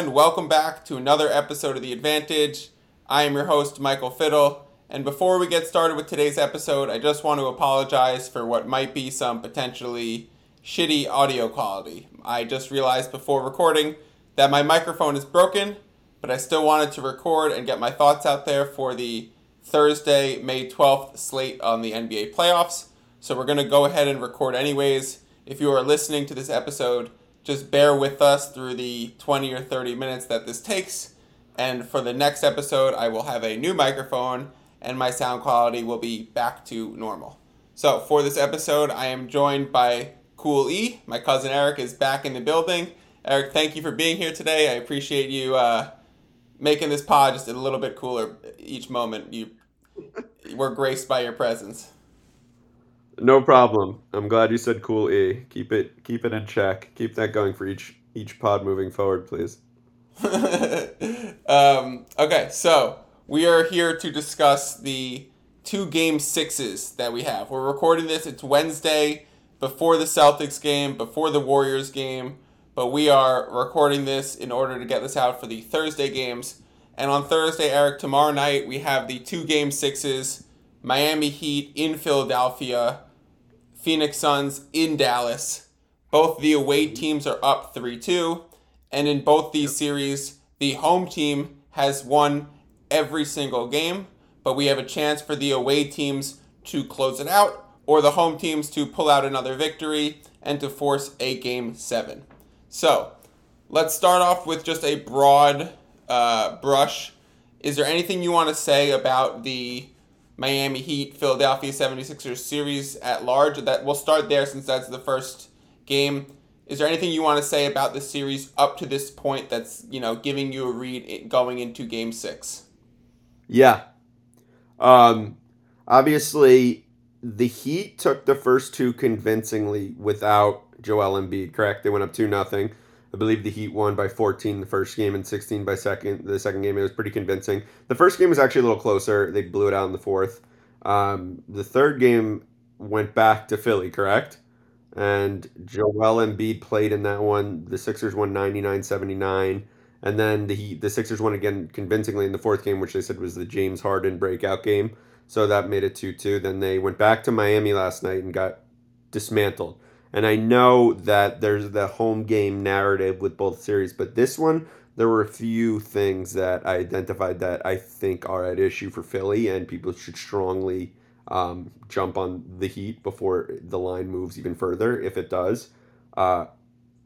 And welcome back to another episode of The Advantage. I am your host, Michael Fiddle. And before we get started with today's episode, I just want to apologize for what might be some potentially shitty audio quality. I just realized before recording that my microphone is broken, but I still wanted to record and get my thoughts out there for the Thursday, May 12th slate on the NBA playoffs. So we're going to go ahead and record anyways. If you are listening to this episode, just bear with us through the 20 or 30 minutes that this takes. And for the next episode, I will have a new microphone and my sound quality will be back to normal. So for this episode, I am joined by Cool E. My cousin Eric is back in the building. Eric, thank you for being here today. I appreciate you uh, making this pod just a little bit cooler each moment. You we're graced by your presence. No problem. I'm glad you said cool E. Keep it keep it in check. Keep that going for each each pod moving forward, please. um, okay, so we are here to discuss the two game sixes that we have. We're recording this. It's Wednesday before the Celtics game, before the Warriors game, but we are recording this in order to get this out for the Thursday games. And on Thursday, Eric, tomorrow night we have the two game sixes. Miami Heat in Philadelphia, Phoenix Suns in Dallas. Both the away teams are up 3 2. And in both these series, the home team has won every single game, but we have a chance for the away teams to close it out or the home teams to pull out another victory and to force a game seven. So let's start off with just a broad uh, brush. Is there anything you want to say about the Miami Heat Philadelphia 76ers series at large? That we'll start there since that's the first game. Is there anything you want to say about the series up to this point that's, you know, giving you a read going into game 6? Yeah. Um obviously the Heat took the first two convincingly without Joel Embiid, correct? They went up 2 nothing. I believe the Heat won by 14 the first game and 16 by second. The second game it was pretty convincing. The first game was actually a little closer. They blew it out in the fourth. Um, the third game went back to Philly, correct? And Joel Embiid played in that one. The Sixers won 99-79. And then the Heat, the Sixers won again convincingly in the fourth game, which they said was the James Harden breakout game. So that made it 2-2. Then they went back to Miami last night and got dismantled. And I know that there's the home game narrative with both series, but this one, there were a few things that I identified that I think are at issue for Philly, and people should strongly um, jump on the Heat before the line moves even further, if it does. Uh,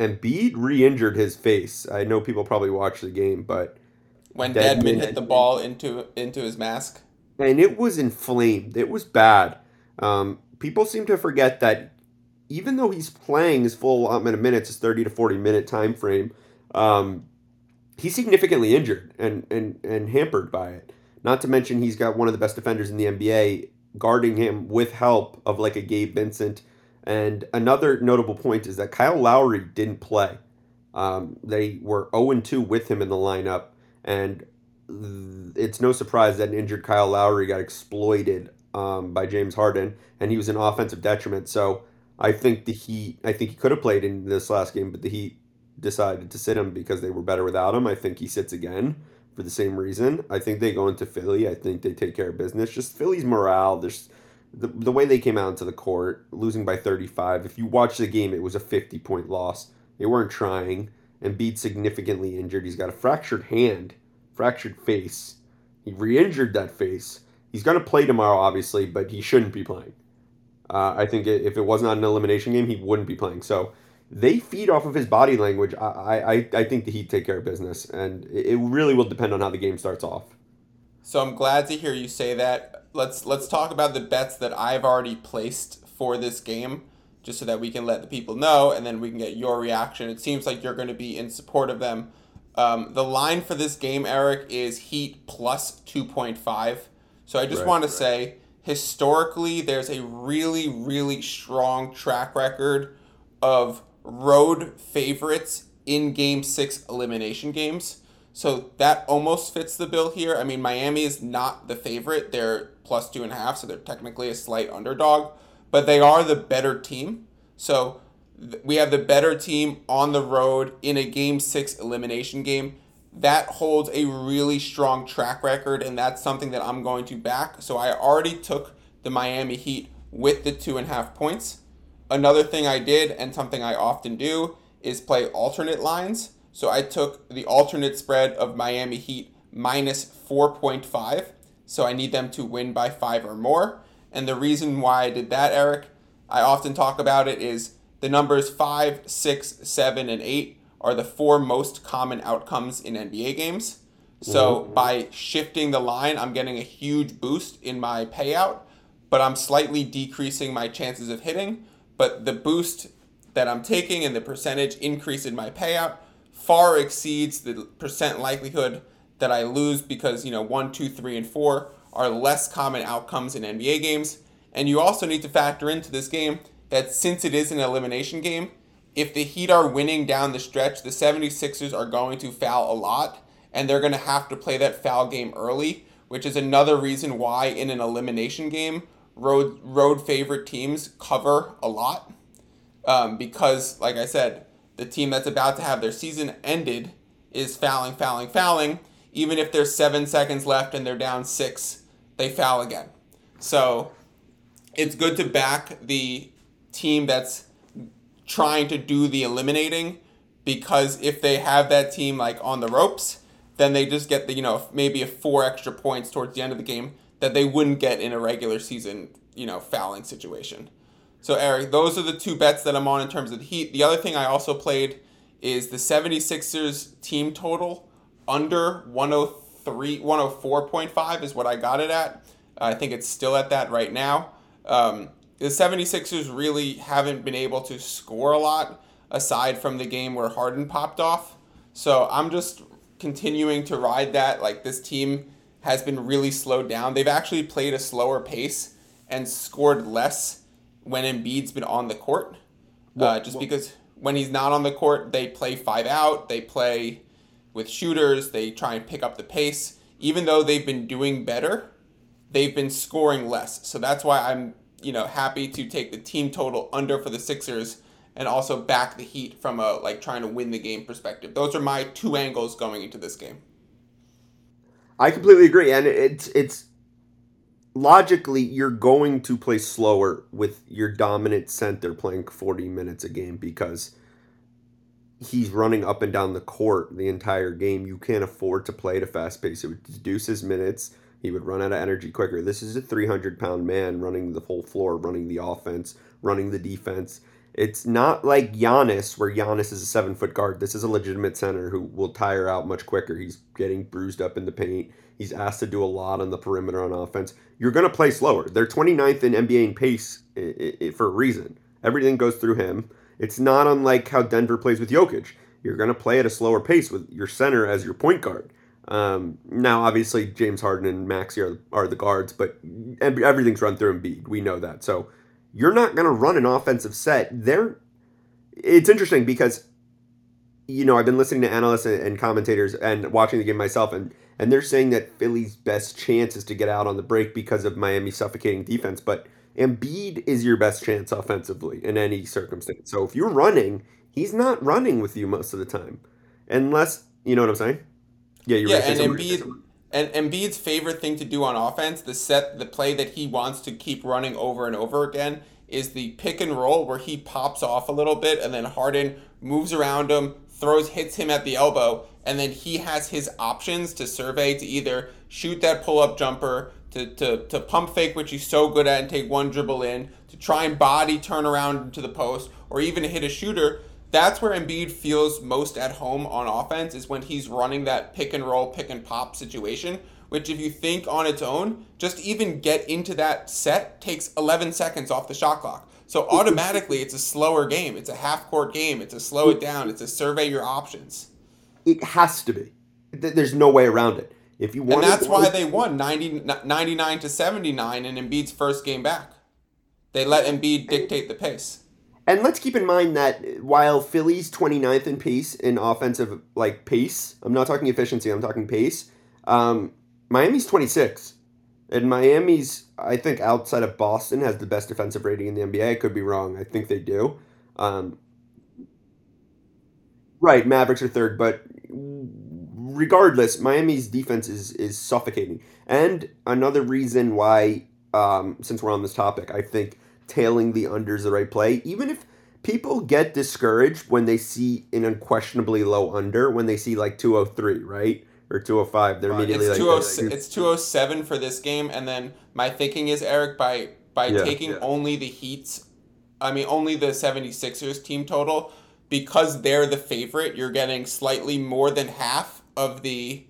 Embiid re-injured his face. I know people probably watched the game, but when Dedmon, Dedmon hit the ball into into his mask, and it was inflamed. It was bad. Um, people seem to forget that even though he's playing his full allotment of minutes, his 30 to 40 minute time frame, um, he's significantly injured and, and, and hampered by it. Not to mention, he's got one of the best defenders in the NBA guarding him with help of like a Gabe Vincent. And another notable point is that Kyle Lowry didn't play. Um, they were 0 2 with him in the lineup. And it's no surprise that an injured Kyle Lowry got exploited um, by James Harden, and he was an offensive detriment. So I think the Heat. I think he could have played in this last game, but the Heat decided to sit him because they were better without him. I think he sits again for the same reason. I think they go into Philly. I think they take care of business. Just Philly's morale. There's the, the way they came out into the court, losing by 35. If you watch the game, it was a 50 point loss. They weren't trying. And Embiid significantly injured. He's got a fractured hand, fractured face. He re injured that face. He's going to play tomorrow, obviously, but he shouldn't be playing. Uh, I think if it was not an elimination game, he wouldn't be playing. So they feed off of his body language. I, I, I think the Heat take care of business, and it really will depend on how the game starts off. So I'm glad to hear you say that. Let's let's talk about the bets that I've already placed for this game, just so that we can let the people know, and then we can get your reaction. It seems like you're going to be in support of them. Um, the line for this game, Eric, is Heat plus two point five. So I just right, want to right. say historically, there's a really, really strong track record of road favorites in game six elimination games. So that almost fits the bill here. I mean, Miami is not the favorite. They're plus two and a half, so they're technically a slight underdog, but they are the better team. So we have the better team on the road in a game six elimination game. That holds a really strong track record, and that's something that I'm going to back. So I already took the Miami Heat with the two and a half points. Another thing I did, and something I often do, is play alternate lines. So I took the alternate spread of Miami Heat minus 4.5. So I need them to win by five or more. And the reason why I did that, Eric, I often talk about it, is the numbers five, six, seven, and 8 are the four most common outcomes in NBA games. So mm-hmm. by shifting the line, I'm getting a huge boost in my payout, but I'm slightly decreasing my chances of hitting. But the boost that I'm taking and the percentage increase in my payout far exceeds the percent likelihood that I lose because, you know, one, two, three, and four are less common outcomes in NBA games. And you also need to factor into this game that since it is an elimination game, if the Heat are winning down the stretch, the 76ers are going to foul a lot, and they're going to have to play that foul game early, which is another reason why in an elimination game, road road favorite teams cover a lot. Um, because, like I said, the team that's about to have their season ended is fouling, fouling, fouling. Even if there's seven seconds left and they're down six, they foul again. So it's good to back the team that's trying to do the eliminating because if they have that team like on the ropes, then they just get the you know maybe a four extra points towards the end of the game that they wouldn't get in a regular season you know fouling situation. So Eric, those are the two bets that I'm on in terms of the Heat. The other thing I also played is the 76ers team total under 103 104.5 is what I got it at. I think it's still at that right now. Um, the 76ers really haven't been able to score a lot aside from the game where Harden popped off. So I'm just continuing to ride that. Like this team has been really slowed down. They've actually played a slower pace and scored less when Embiid's been on the court. Well, uh, just well, because when he's not on the court, they play five out, they play with shooters, they try and pick up the pace. Even though they've been doing better, they've been scoring less. So that's why I'm you know, happy to take the team total under for the Sixers and also back the Heat from a like trying to win the game perspective. Those are my two angles going into this game. I completely agree, and it's it's logically you're going to play slower with your dominant center playing 40 minutes a game because he's running up and down the court the entire game. You can't afford to play at a fast pace. It reduces minutes he would run out of energy quicker. This is a 300 pound man running the whole floor, running the offense, running the defense. It's not like Giannis, where Giannis is a seven foot guard. This is a legitimate center who will tire out much quicker. He's getting bruised up in the paint. He's asked to do a lot on the perimeter on offense. You're going to play slower. They're 29th in NBA in pace for a reason. Everything goes through him. It's not unlike how Denver plays with Jokic. You're going to play at a slower pace with your center as your point guard. Um, now, obviously, James Harden and Maxey are, are the guards, but everything's run through Embiid. We know that. So you're not going to run an offensive set. There, it's interesting because you know I've been listening to analysts and, and commentators and watching the game myself, and and they're saying that Philly's best chance is to get out on the break because of Miami's suffocating defense, but Embiid is your best chance offensively in any circumstance. So if you're running, he's not running with you most of the time, unless you know what I'm saying. Yeah, you're yeah, right. and Embiid and Embiid's favorite thing to do on offense, the set, the play that he wants to keep running over and over again, is the pick and roll where he pops off a little bit and then Harden moves around him, throws, hits him at the elbow, and then he has his options to survey to either shoot that pull up jumper, to, to, to pump fake, which he's so good at, and take one dribble in, to try and body turn around to the post, or even hit a shooter that's where Embiid feels most at home on offense is when he's running that pick and roll, pick and pop situation. Which, if you think on its own, just even get into that set takes 11 seconds off the shot clock. So automatically, it's a slower game. It's a half court game. It's a slow it down. It's a survey your options. It has to be. There's no way around it. If you want, and that's why they won 90, 99 to 79 in Embiid's first game back. They let Embiid dictate the pace. And let's keep in mind that while Philly's 29th in pace in offensive like pace, I'm not talking efficiency, I'm talking pace. Um, Miami's 26. And Miami's, I think, outside of Boston, has the best defensive rating in the NBA. I could be wrong. I think they do. Um, Right, Mavericks are third, but regardless, Miami's defense is is suffocating. And another reason why, um, since we're on this topic, I think tailing the under is the right play. Even if people get discouraged when they see an unquestionably low under, when they see like 203, right? Or 205, they're immediately it's like, 20, it's 207 for this game, and then my thinking is Eric by by Yeah. taking Yeah. only the Heat's, I mean only the 76ers team total because they're the favorite. You're getting slightly more than half of the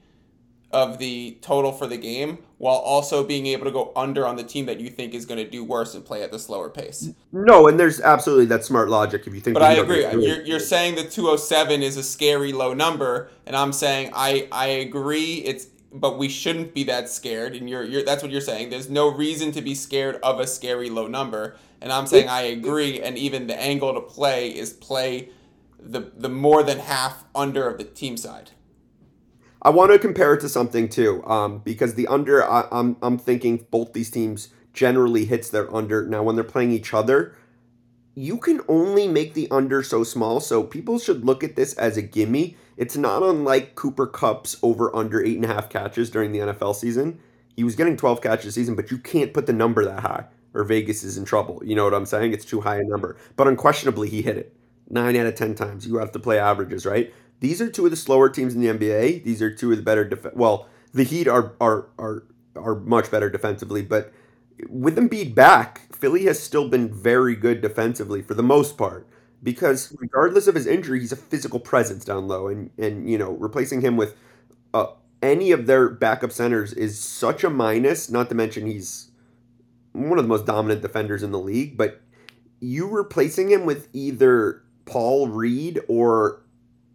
of the total for the game, while also being able to go under on the team that you think is going to do worse and play at the slower pace. no, and there's absolutely that smart logic if you think. About it. But I agree. gonna do it. You're, you're saying the 207 is a scary low number, and I'm saying I I agree. It's but we shouldn't be that scared, and you're you're that's what you're saying. There's no reason to be scared of a scary low number, and I'm saying I agree. And even the angle to play is play the the more than half under of the team side. I want to compare it to something too, um, because the under, I, I'm I'm thinking both these teams generally hits their under. Now, when they're playing each other, you can only make the under so small. So people should look at this as a gimme. It's not unlike Cooper Kupp's over under eight and a half catches during the NFL season. He was getting 12 catches a season, but you can't put the number that high, or Vegas is in trouble. You know what I'm saying? It's too high a number. But unquestionably, he hit it nine out of 10 times. You have to play averages, right? These are two of the slower teams in the NBA. These are two of the better def- well, the Heat are are are are much better defensively, but with Embiid back, Philly has still been very good defensively for the most part because regardless of his injury, he's a physical presence down low and and you know, replacing him with uh, any of their backup centers is such a minus, not to mention he's one of the most dominant defenders in the league, but you replacing him with either Paul Reed or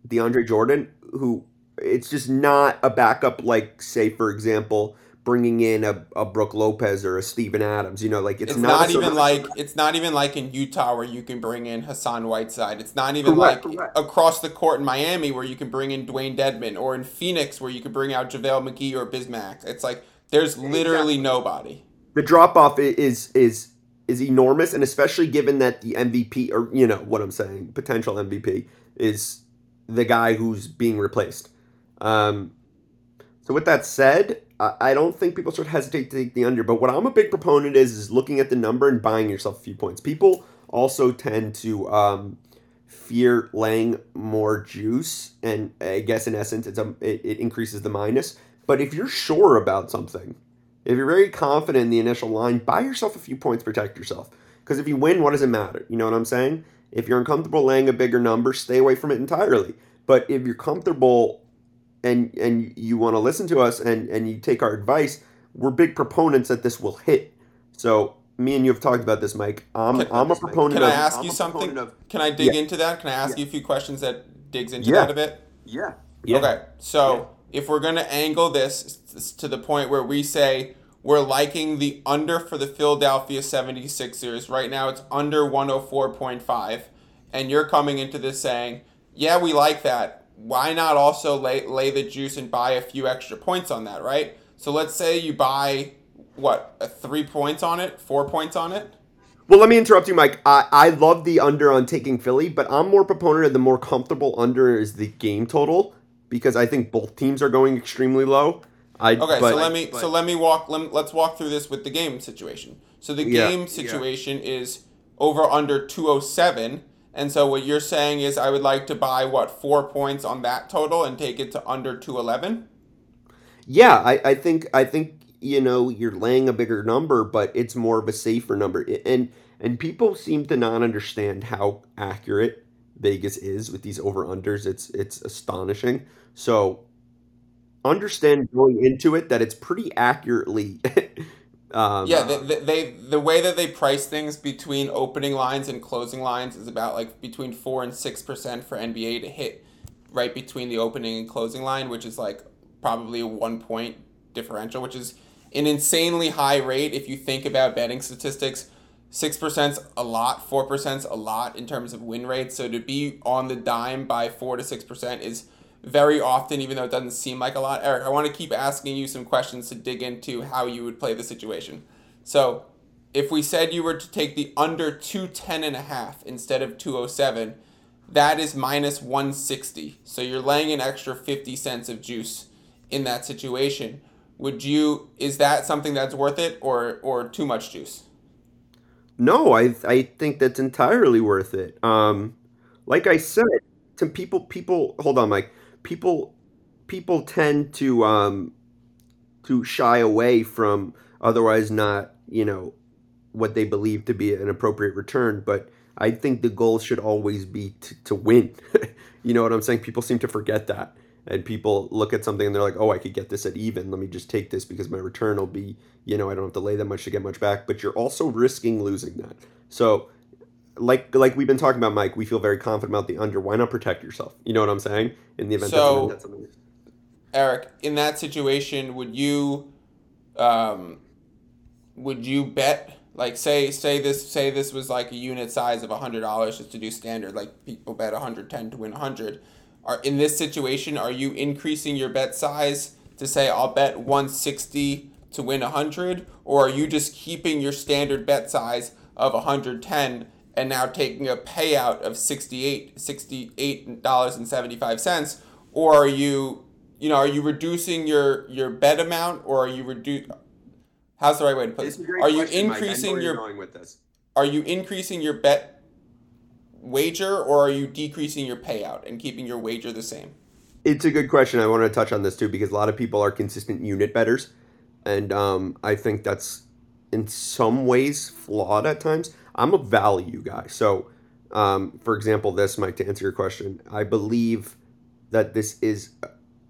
DeAndre Jordan, who it's just not a backup like, say, for example, bringing in a, a Brook Lopez or a Steven Adams. You know, like it's, It's, not, not, even like it's not even like in Utah where you can bring in Hassan Whiteside. It's not even Correct, like correct. across the court in Miami where you can bring in Dewayne Dedmon or in Phoenix where you can bring out JaVale McGee or Bismack. It's like there's literally nobody. the drop off is is is enormous, and especially given that the MVP or you know what I'm saying, potential MVP is the guy who's being replaced. Um, so with that said, I, don't think people should hesitate to take the under. But what I'm a big proponent is is looking at the number and buying yourself a few points. People also tend to um, fear laying more juice, and I guess in essence, it's a it, it increases the minus. But if you're sure about something, if you're very confident in the initial line, buy yourself a few points, protect yourself. Because if you win, what does it matter? You know what I'm saying? If you're uncomfortable laying a bigger number, stay away from it entirely. But if you're comfortable and and you want to listen to us and and you take our advice, we're big proponents that this will hit. So me and you have talked about this, Mike. I'm Can- I'm a proponent Can. I ask I'm you something? of- Can I dig Yeah. into that? Can I ask Yeah. you a few questions that digs into Yeah. that a bit? Yeah. Yeah. Okay, so if we're gonna angle this to the point where we say we're liking the under for the Philadelphia 76ers, right now it's under 104.5, and you're coming into this saying, yeah, we like that. Why not also lay, lay the juice and buy a few extra points on that, right? So let's say you buy, what, three points on it, four points on it? Well, let me interrupt you, Mike. I, I love the under on taking Philly, but I'm more proponent of the more comfortable under is the game total because I think both teams are going extremely low. I Okay, but, so let me but- so let me walk. Let, let's walk through this with the game situation. So the Yeah. game Yeah. situation is over under two oh seven, and so what you're saying is I would like to buy what four points on that total and take it to under two eleven. Yeah, I, I think I think you know you're laying a bigger number, but it's more of a safer number, and and people seem to not understand how accurate Vegas is with these over unders. It's it's astonishing. So understand going into it that it's pretty accurately. um, Yeah, they, the way that they price things between opening lines and closing lines is about like between four and six percent for NBA to hit right between the opening and closing line, which is like probably a one point differential, which is an insanely high rate if you think about betting statistics. Six percent's a lot, four percent's a lot in terms of win rates. So to be on the dime by four to six percent is very often, even though it doesn't seem like a lot. Eric, I want to keep asking you some questions to dig into how you would play the situation. So, if we said you were to take the under 210 and a half instead of 207, that is minus 160. So you're laying an extra 50 cents of juice in that situation. Would you is that something that's worth it or or too much juice? No, I I think that's entirely worth it. Um, like I said, to people people hold on, Mike. People people tend to um to shy away from otherwise not, you know, what they believe to be an appropriate return, but I think the goal should always be to, to win. you know what I'm saying? People seem to forget that. And people look at something and they're like, oh, I could get this at even. Let me just take this because my return will be, you know, I don't have to lay that much to get much back. But you're also risking losing that. So, like like we've been talking about, Mike, we feel very confident about the under. Why not protect yourself? You know what I'm saying? In the event So- that something. Eric, in that situation, would you um, would you bet like say say this say this was like a unit size of hundred dollars just to do standard like people bet 110 to win 100 are in this situation are you increasing your bet size to say I'll bet 160 to win 100 or are you just keeping your standard bet size of 110 and now taking a payout of 68 $68.75 or are you you know are you reducing your your bet amount or are you reduce how's the right way to put this are you increasing your going with this? are you increasing your bet wager or are you decreasing your payout and keeping your wager the same It's a good question. I want to touch on this too because a lot of people are consistent unit betters, and um, I think that's in some ways flawed at times. I'm a value guy, so um, for example, this Mike to answer your question, I believe that this is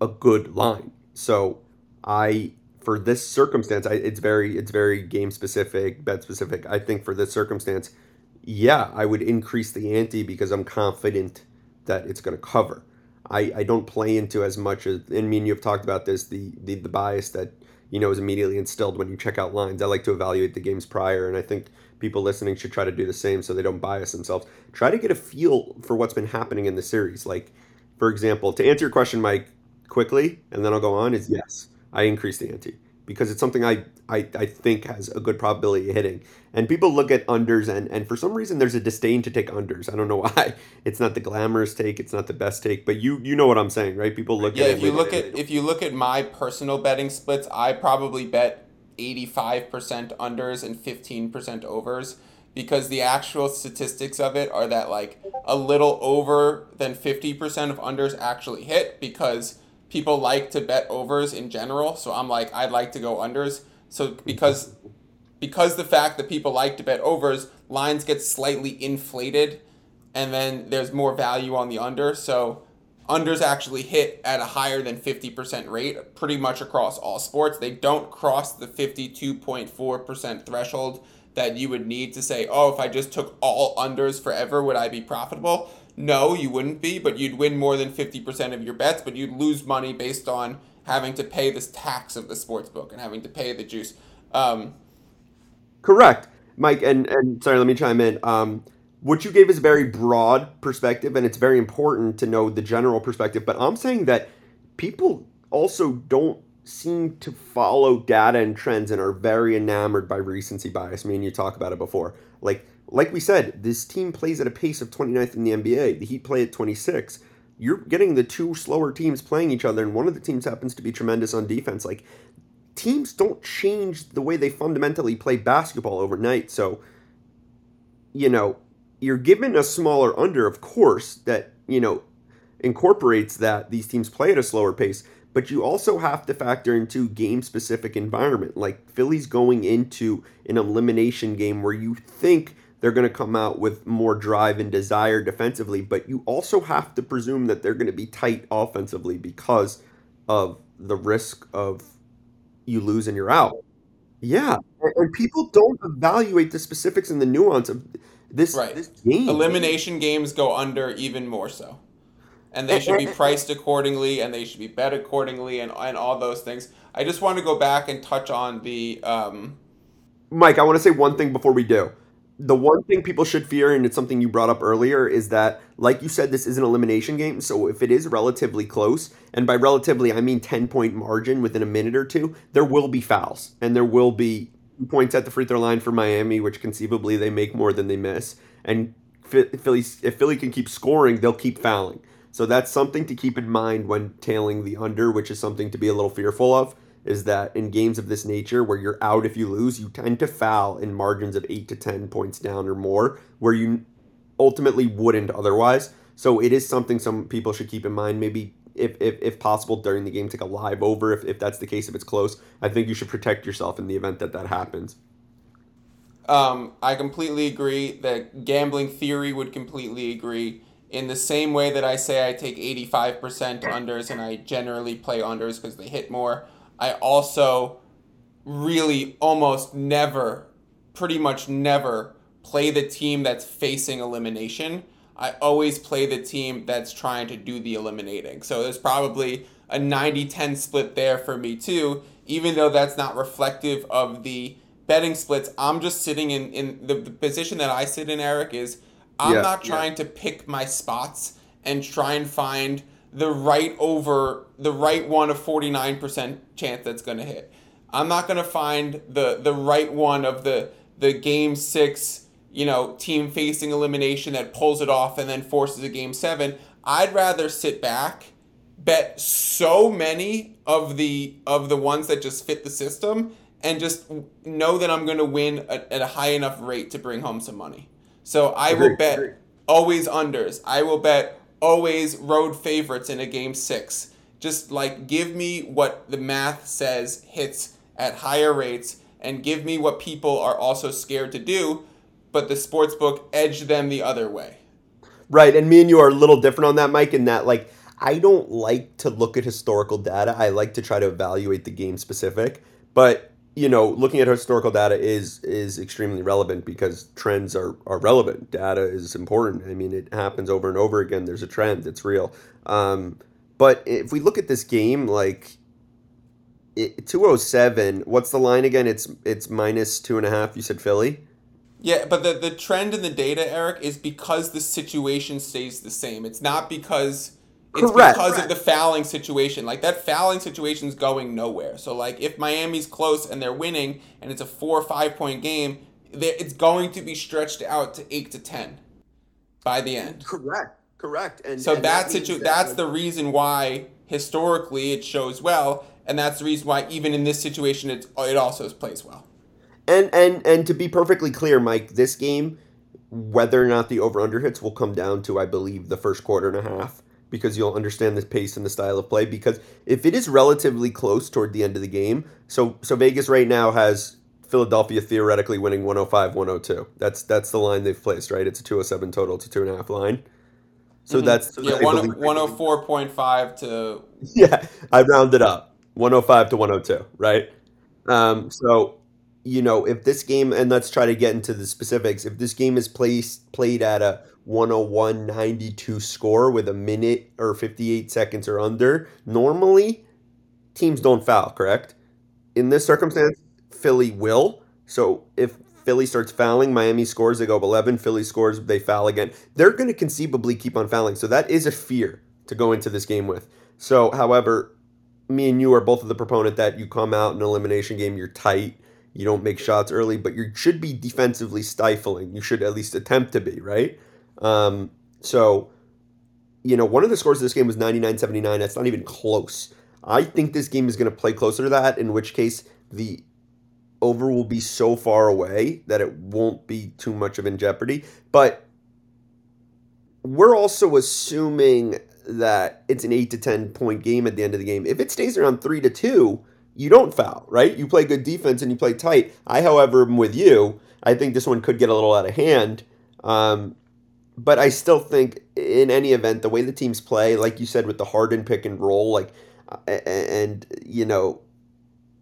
a good line. So I for this circumstance, I, it's very it's very game specific, bet specific. I think for this circumstance, yeah, I would increase the ante because I'm confident that it's going to cover. I, I don't play into as much as and me and you have talked about this the, the the bias that you know is immediately instilled when you check out lines. I like to evaluate the games prior, and I think people listening should try to do the same so they don't bias themselves. Try to get a feel for what's been happening in the series. Like, for example, to answer your question, Mike, quickly, and then I'll go on. Is yes, I increase the ante because it's something I, I, I think has a good probability of hitting. And people look at unders, and, and for some reason, there's a disdain to take unders. I don't know why. It's not the glamorous take. It's not the best take. But you you know what I'm saying, right? People look yeah at it. if you look at if you look at my personal betting splits i probably bet 85% unders and 15% overs because the actual statistics of it are that like a little over than 50% of unders actually hit because people like to bet overs in general. So i'm like i'd like to go unders. So because because the fact that people like to bet overs lines get slightly inflated and then there's more value on the under. So unders actually hit at a higher than 50% rate pretty much across all sports. They don't cross the 52.4% threshold that you would need to say, oh, if I just took all unders forever, would I be profitable? No, you wouldn't be, but you'd win more than 50% of your bets, but you'd lose money based on having to pay this tax of the sports book and having to pay the juice. Um, Correct, Mike. And and sorry, let me chime in. Um, what you gave is a very broad perspective, and it's very important to know the general perspective. But I'm saying that people also don't seem to follow data and trends and are very enamored by recency bias. Me and you talk about it before. Like like we said, this team plays at a pace of 29th in the NBA. The Heat play at 26. You're getting the two slower teams playing each other, and one of the teams happens to be tremendous on defense. Like teams don't change the way they fundamentally play basketball overnight. So, you know, you're given a smaller under, of course, that, you know, incorporates that these teams play at a slower pace, but you also have to factor into game specific environment. Like Philly's going into an elimination game where you think they're going to come out with more drive and desire defensively, but you also have to presume that they're going to be tight offensively because of the risk of you lose and you're out. Yeah, and, and people don't evaluate the specifics and the nuance of this Right. this game. elimination games go under even more so. And they should be priced accordingly and they should be bet accordingly and, and all those things. I just want to go back and touch on the um, Mike, I want to say one thing before we do. The one thing people should fear, and it's something you brought up earlier, is that, like you said, this is an elimination game. So if it is relatively close, and by relatively, I mean 10 point margin within a minute or two, there will be fouls. And there will be points at the free throw line for Miami, which conceivably they make more than they miss. And Philly if Philly can keep scoring, they'll keep fouling. So that's something to keep in mind when tailing the under, which is something to be a little fearful of. Is that in games of this nature where you're out if you lose, you tend to foul in margins of eight to ten points down or more, where you ultimately wouldn't otherwise. So it is something some people should keep in mind. Maybe if, if, if possible during the game, take a live over if, if that's the case, if it's close. I think you should protect yourself in the event that that happens. Um, I completely agree that gambling theory would completely agree. In the same way that I say I take 85% unders and I generally play unders because they hit more, I also really almost never, pretty much never, play the team that's facing elimination. I always play the team that's trying to do the eliminating. So there's probably a 90 10 split there for me too, even though that's not reflective of the betting splits. I'm just sitting in, in the, the position that I sit in, Eric, is I'm yeah, not trying yeah. to pick my spots and try and find the right over the right one of 49% chance that's going to hit. I'm not going to find the the right one of the the game 6, you know, team facing elimination that pulls it off and then forces a game 7. I'd rather sit back bet so many of the of the ones that just fit the system and just know that I'm going to win at, at a high enough rate to bring home some money. So I will bet always unders. I will bet always road favorites in a game six. Just like give me what the math says hits at higher rates and give me what people are also scared to do, but the sports book edge them the other way. Right, and me and you are a little different on that, Mike, in that like I don't like to look at historical data. I like to try to evaluate the game specific. But you know, looking at historical data is is extremely relevant because trends are, are relevant. Data is important. I mean, it happens over and over again. There's a trend. It's real. Um, but if we look at this game, like it, 207, what's the line again? It's it's minus two and a half. You said Philly. Yeah, but the the trend in the data, Eric, is because the situation stays the same. It's not because it's correct, because correct. of the fouling situation. Like that fouling situation is going nowhere. So like if Miami's close and they're winning and it's a four or five point game, it's going to be stretched out to eight to ten by the end. Correct. Correct. And so and that situ- that, that's the reason why historically it shows well, and that's the reason why even in this situation it it also plays well. And and and to be perfectly clear, Mike, this game, whether or not the over under hits will come down to I believe the first quarter and a half because you'll understand the pace and the style of play. Because if it is relatively close toward the end of the game, so so Vegas right now has Philadelphia theoretically winning 105 102. That's that's the line they've placed, right? It's a 207 total, it's a two and a half line. So mm-hmm. that's yeah, one, 104.5 to Yeah, I rounded up. 105 to 102, right? Um, so you know, if this game and let's try to get into the specifics, if this game is placed played at a 101 92 score with a minute or 58 seconds or under, normally teams don't foul, correct? In this circumstance, Philly will. So if Philly starts fouling, Miami scores, they go up 11, Philly scores, they foul again. They're going to conceivably keep on fouling. So that is a fear to go into this game with. So, however, me and you are both of the proponent that you come out in an elimination game, you're tight, you don't make shots early, but you should be defensively stifling. You should at least attempt to be, right? Um, so, you know, one of the scores of this game was 99 79. That's not even close. I think this game is going to play closer to that, in which case the over will be so far away that it won't be too much of in jeopardy. But we're also assuming that it's an 8 to 10 point game at the end of the game. If it stays around 3 to 2, you don't foul, right? You play good defense and you play tight. I, however, am with you. I think this one could get a little out of hand. Um, but I still think in any event, the way the teams play, like you said, with the Harden pick and roll, like, and you know,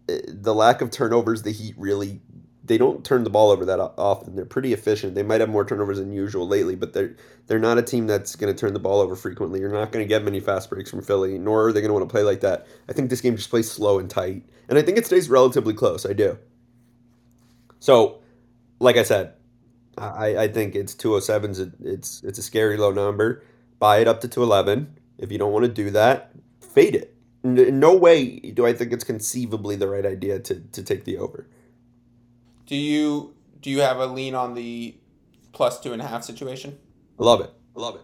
the lack of turnovers, the Heat really they don't turn the ball over that often. They're pretty efficient. They might have more turnovers than usual lately, but they're they're not a team that's going to turn the ball over frequently. You're not going to get many fast breaks from Philly, nor are they going to want to play like that. I think this game just plays slow and tight, and I think it stays relatively close. I do. So, like I said, I, I think it's 207s. It's it's a scary low number. Buy it up to 211. If you don't want to do that, fade it. In no way do I think it's conceivably the right idea to, to take the over. Do you do you have a lean on the plus two and a half situation? I love it. I love it.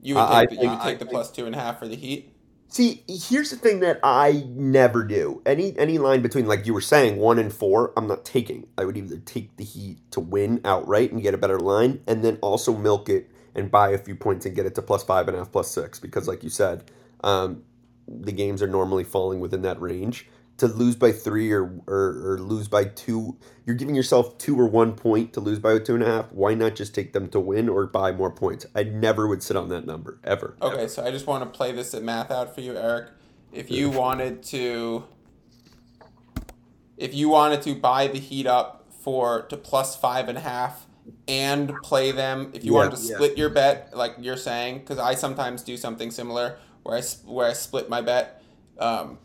You would I- I take, the, you would take the plus two and a half for the Heat. See, here's the thing that I never do. Any any line between like you were saying one and four, I'm not taking. I would either take the Heat to win outright and get a better line, and then also milk it and buy a few points and get it to plus five and a half, plus six. Because like you said, um, the games are normally falling within that range. To lose by three or, or or lose by two, you're giving yourself two or one point to lose by two and a half. Why not just take them to win or buy more points? I never would sit on that number ever. Okay, so I just want to play this at math out for you, Eric. If you wanted to, if you wanted to buy the Heat up for to plus five and a half and play them, if you Yeah, wanted to yeah. split your bet, like you're saying, because I sometimes do something similar where I where I split my bet. Um,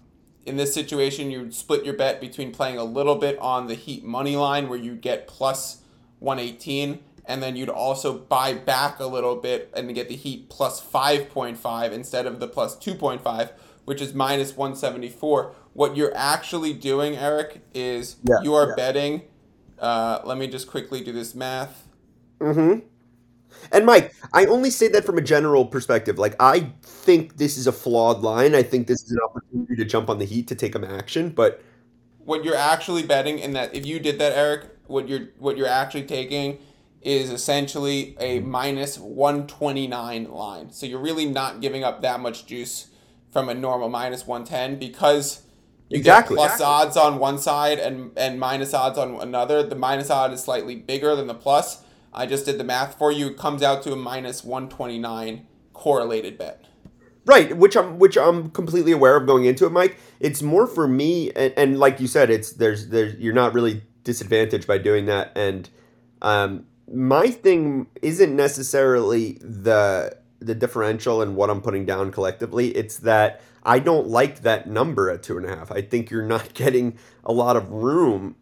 in this situation, you would split your bet between playing a little bit on the Heat money line, where you get plus 118, and then you'd also buy back a little bit and get the Heat plus 5.5 instead of the plus 2.5, which is minus 174. What you're actually doing, Eric, is Yeah, you are yeah. betting. Uh, let me just quickly do this math. Mm-hmm. And Mike, I only say that from a general perspective. Like, I think this is a flawed line. I think this is an opportunity to jump on the heat to take them action. But what you're actually betting in that if you did that eric what you're what you're actually taking is essentially a minus 129 line so you're really not giving up that much juice from a normal minus 110 because you Exactly. get plus Exactly. odds on one side and and minus odds on another the minus odd is slightly bigger than the plus i just did the math for you it comes out to a minus 129 correlated bet right, which I'm which I'm completely aware of going into it, Mike. It's more for me, and, and like you said, it's there's there's you're not really disadvantaged by doing that. And um, my thing isn't necessarily the the differential and what I'm putting down collectively. It's that I don't like that number at two and a half. I think you're not getting a lot of room.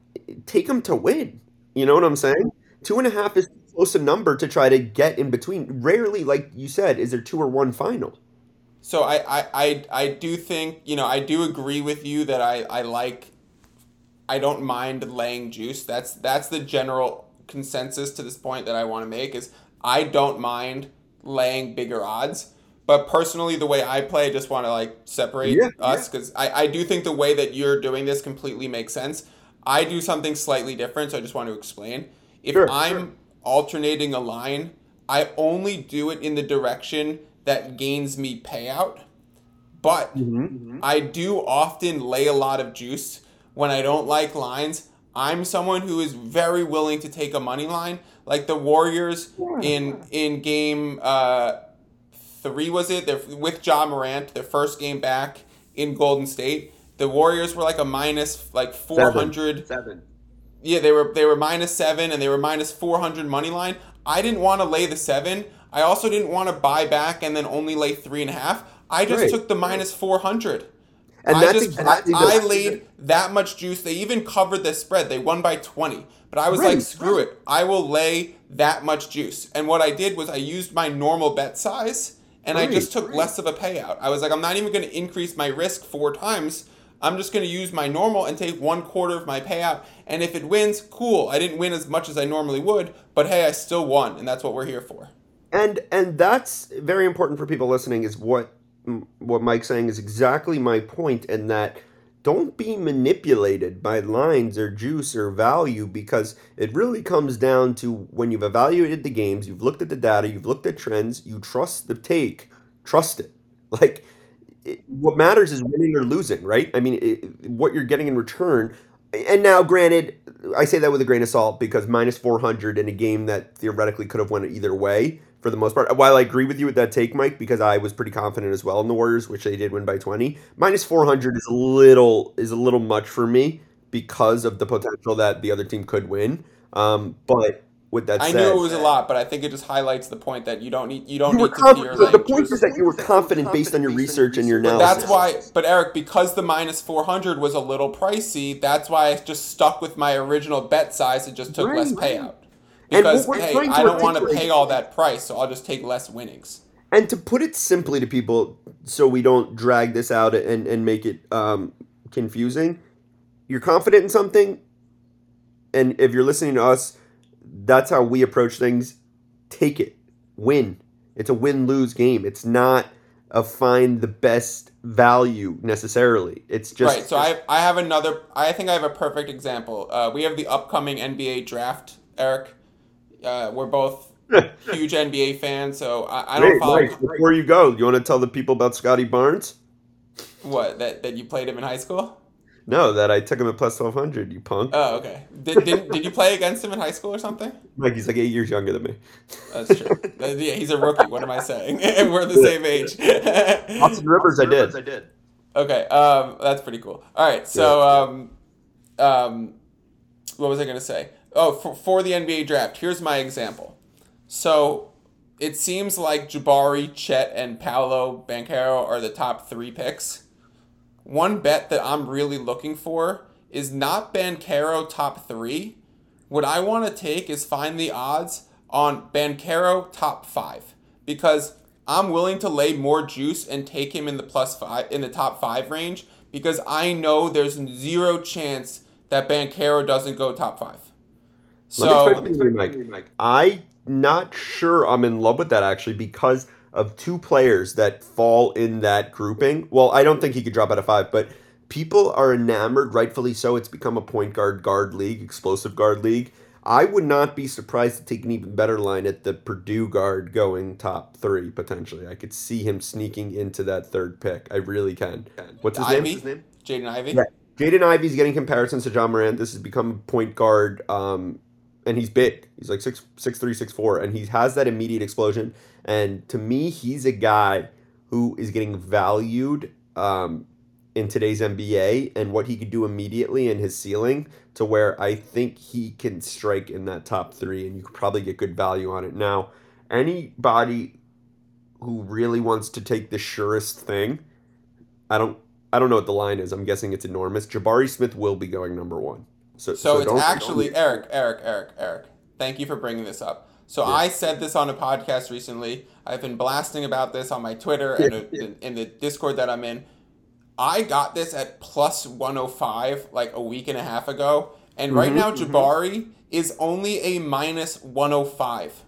Take them to win. You know what I'm saying? Two and a half is close a number to try to get in between. Rarely, like you said, is there two or one final. So I, I, I, I do think, you know, I do agree with you that I, I like I don't mind laying juice. That's that's the general consensus to this point that I want to make is I don't mind laying bigger odds. But personally the way I play, I just want to like separate Yeah, us because I, I do think the way that you're doing this completely makes sense. I do something slightly different, so I just want to explain. If Sure, I'm sure. alternating a line, I only do it in the direction that gains me payout. But I do often lay a lot of juice when I don't like lines. I'm someone who is very willing to take a money line, like the Warriors in in game uh, three was it? They're with Ja Morant, their first game back in Golden State. The Warriors were like a minus like four hundred. Seven. Yeah, they were they were minus seven and they were minus four hundred money line. I didn't want to lay the seven. I also didn't want to buy back and then only lay three and a half. I just Right. took the minus four hundred. And I that's just exactly I, I laid that much juice. They even covered the spread. They won by twenty. But I was like, screw it. I will lay that much juice. And what I did was I used my normal bet size and I just took less of a payout. I was like, I'm not even going to increase my risk four times. I'm just going to use my normal and take one quarter of my payout. And if it wins, cool. I didn't win as much as I normally would, but hey, I still won, and that's what we're here for. and and that's very important for people listening is what what Mike's saying is exactly my point in that don't be manipulated by lines or juice or value because it really comes down to when you've evaluated the games, you've looked at the data, you've looked at trends, you trust the take, trust it. Like what matters is winning or losing, right? I mean, it, what you're getting in return. And now, granted, I say that with a grain of salt because minus 400 in a game that theoretically could have went either way for the most part. While I agree with you with that take, Mike, because I was pretty confident as well in the Warriors, which they did win by 20. Minus 400 is a little is a little much for me because of the potential that the other team could win. Um, but with that I said, knew it was a lot, but I think it just highlights the point that you don't need you don't you were need to fear. The, laying the point is that you were confident based on your research and your But analysis. that's why, but Eric, because the minus 400 was a little pricey, that's why I just stuck with my original bet size and just took less payout. And Because, we're hey, I don't want to pay all that price, so I'll just take less winnings. And to put it simply to people, so we don't drag this out and, and make it um, confusing, you're confident in something, and if you're listening to us, that's how we approach things. Take it, win, It's a win lose game. It's not a find the best value necessarily. It's just right. So I I have another. I think I have a perfect example. Uh, we have the upcoming NBA draft, Eric. Uh, we're both huge NBA fans, so I, I don't Wait, follow. Before you go, you want to tell the people about Scottie Barnes? What that that you played him in high school? No, that I took him at plus twelve hundred. You punk. Oh, okay. Did, did, did you play against him in high school or something? Mike, he's like eight years younger than me. That's true. Yeah, he's a rookie. What am I saying? And we're the same age. Austin Rivers, I did. I did. Okay, um, that's pretty cool. All right, so um, um, what was I gonna say? Oh, for, for the NBA draft, here's my example. So it seems like Jabari, Chet, and Paolo Banchero are the top three picks. One bet that I'm really looking for is not Banchero top three. What I want to take is find the odds on Banchero top five because I'm willing to lay more juice and take him in the plus five in the top five range because I know there's zero chance that Banchero doesn't go top five. So Let me explain to you, Mike. I not sure I'm in love with that actually because of two players that fall in that grouping. Well, I don't think he could drop out of five, but people are enamored, rightfully so. It's become a point guard guard league, explosive guard league. I would not be surprised to take an even better line at the Purdue guard going top three potentially. I could see him sneaking into that third pick. I really can. What's his Ivey? name? Jaden Ivey. Yeah. Jaden Ivey's getting comparisons to Ja Morant. This has become a point guard, um, and he's big. He's like six six three six four, and he has that immediate explosion. And to me, he's a guy who is getting valued um, in today's NBA and what he could do immediately in his ceiling to where I think he can strike in that top three, and you could probably get good value on it. Now, anybody who really wants to take the surest thing, I don't I don't know what the line is. I'm guessing it's enormous. Jabari Smith will be going number one. So, So, it's don't- actually Eric, Eric, Eric, Eric. Thank you for bringing this up. So Yeah. I said this on a podcast recently. I've been blasting about this on my Twitter and uh, in, the Discord that I'm in. I got this at plus 105 like a week and a half ago, and right Mm-hmm, now Jabari is only a minus 105.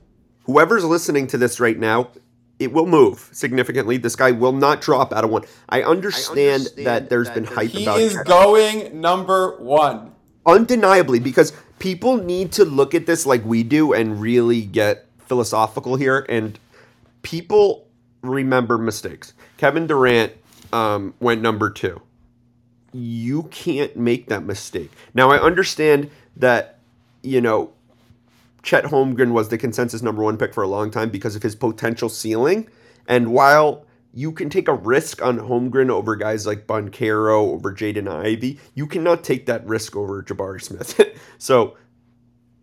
whoever's listening to this right now, it will move significantly. This guy will not drop out of one. I understand, understand that there's that been hype He about He is going number one. undeniably because people need to look at this like we do and really get philosophical here. And people remember mistakes. Kevin durant um, went number two. You can't make that mistake. Now i understand that you know chet holmgren was the consensus number one pick for a long time because of his potential ceiling. And while you can take a risk on Holmgren over guys like Banchero, over Jaden Ivey. You cannot take that risk over Jabari Smith. so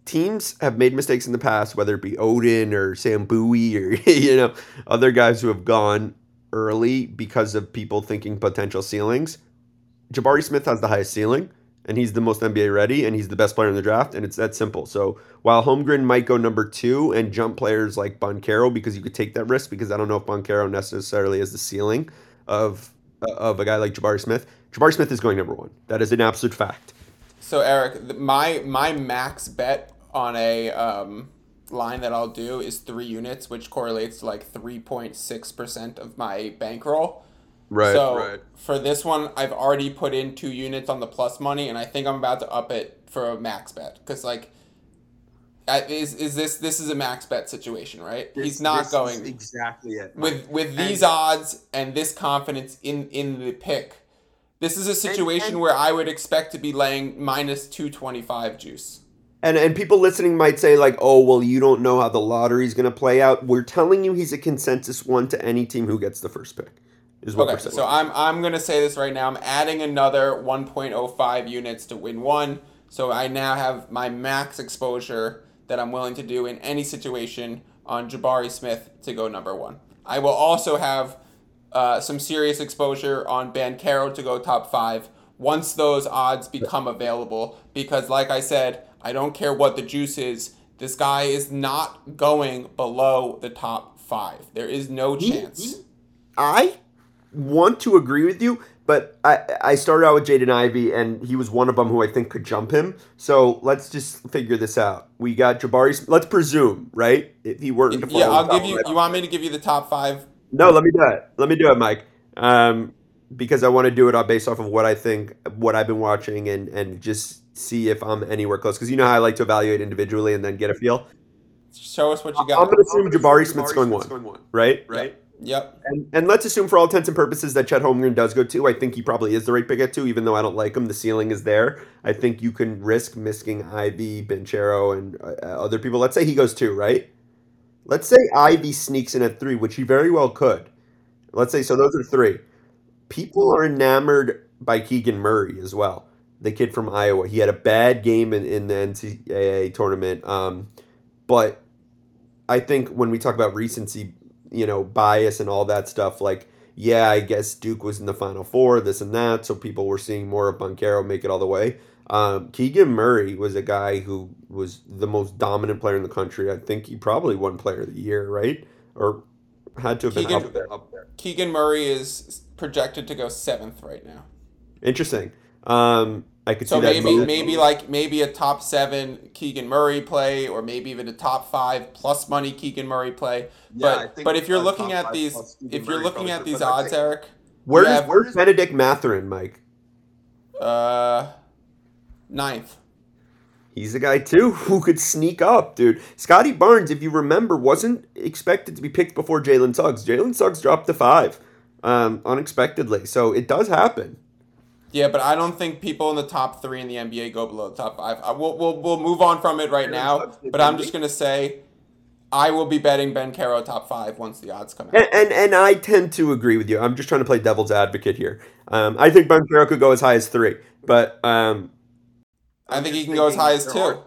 teams have made mistakes in the past, whether it be Oden or Sam Bowie or you know other guys who have gone early because of people thinking potential ceilings. Jabari Smith has the highest ceiling, and he's the most NBA ready, and he's the best player in the draft, and it's that simple. So while Holmgren might go number two and jump players like Banchero because you could take that risk, because I don't know if Banchero necessarily is the ceiling of of a guy like Jabari Smith. Jabari Smith is going number one. That is an absolute fact. So Eric, my my max bet on a um, line that I'll do is three units, which correlates to like three point six percent of my bankroll. Right. so for this one, I've already put in two units on the plus money, and I think I'm about to up it for a max bet because like. Is, is this this is a max bet situation, right? He's not going exactly it. with with And- these odds and this confidence in in the pick. This is a situation and- where I would expect to be laying minus two twenty five juice. And and people listening might say like, "Oh, well, you don't know how the lottery's going to play out." We're telling you he's a consensus one to any team who gets the first pick. Is what Okay, we're so I'm I'm gonna say this right now. I'm adding another 1.05 units to win one. So I now have my max exposure that I'm willing to do in any situation on Jabari Smith to go number one. I will also have uh, some serious exposure on Banchero to go top five once those odds become available. Because like I said, I don't care what the juice is. This guy is not going below the top five. There is no chance. he- I want to agree with you, but I I started out with Jaden Ivey, and he was one of them who I think could jump him. So let's just figure this out. We got Jabari. Let's presume, right? If he weren't to Yeah, I'll give you. five. You want me to give you the top five? No, let me do it. Let me do it, Mike. Um, because I want to do it on based off of what I think, what I've been watching, and and just see if I'm anywhere close. Because you know how I like to evaluate individually and then get a feel. Show us what you got. I'm going to assume Jabari Smith's going one, right? Right. Yep. And, and let's assume for all intents and purposes that Chet Holmgren does go two. I think he probably is the right pick at two, even though I don't like him. The ceiling is there. I think you can risk missing Ivey, Banchero, and uh, other people. Let's say he goes two, right? Let's say Ivey sneaks in at three, which he very well could. Let's say so. Those are three. People are enamored by Keegan Murray as well, the kid from Iowa. He had a bad game in, in the NCAA tournament, um, but I think when we talk about recency, you know, bias and all that stuff, like, yeah, I guess Duke was in the Final Four, this and that, so people were seeing more of Banchero make it all the way. Um, Keegan Murray was a guy who was the most dominant player in the country. I think he probably won Player of the Year, right? Or had to have been Keegan- up there. Up there. Keegan Murray is projected to go seventh right now. Interesting. Um, I could So see that. maybe move. maybe like maybe a top seven Keegan Murray play, or maybe even a top five plus money Keegan Murray play. Yeah, But but if you're looking at these, if you're Murray looking at these odds, say- Eric, Where's Yeah. Where's Bennedict Mathurin, Mike? uh, ninth. He's a guy too who could sneak up, dude. Scottie Barnes, if you remember, wasn't expected to be picked before Jalen Suggs. Jalen Suggs dropped to five, um, unexpectedly. So it does happen. Yeah, but I don't think people in the top three in the NBA go below the top five. I, we'll, we'll, we'll move on from it right now, but I'm just gonna say, I will be betting Banchero top five once the odds come out. And, and and I tend to agree with you. I'm just trying to play devil's advocate here. Um, I think Banchero could go as high as three, but um, I think he can go as high as two.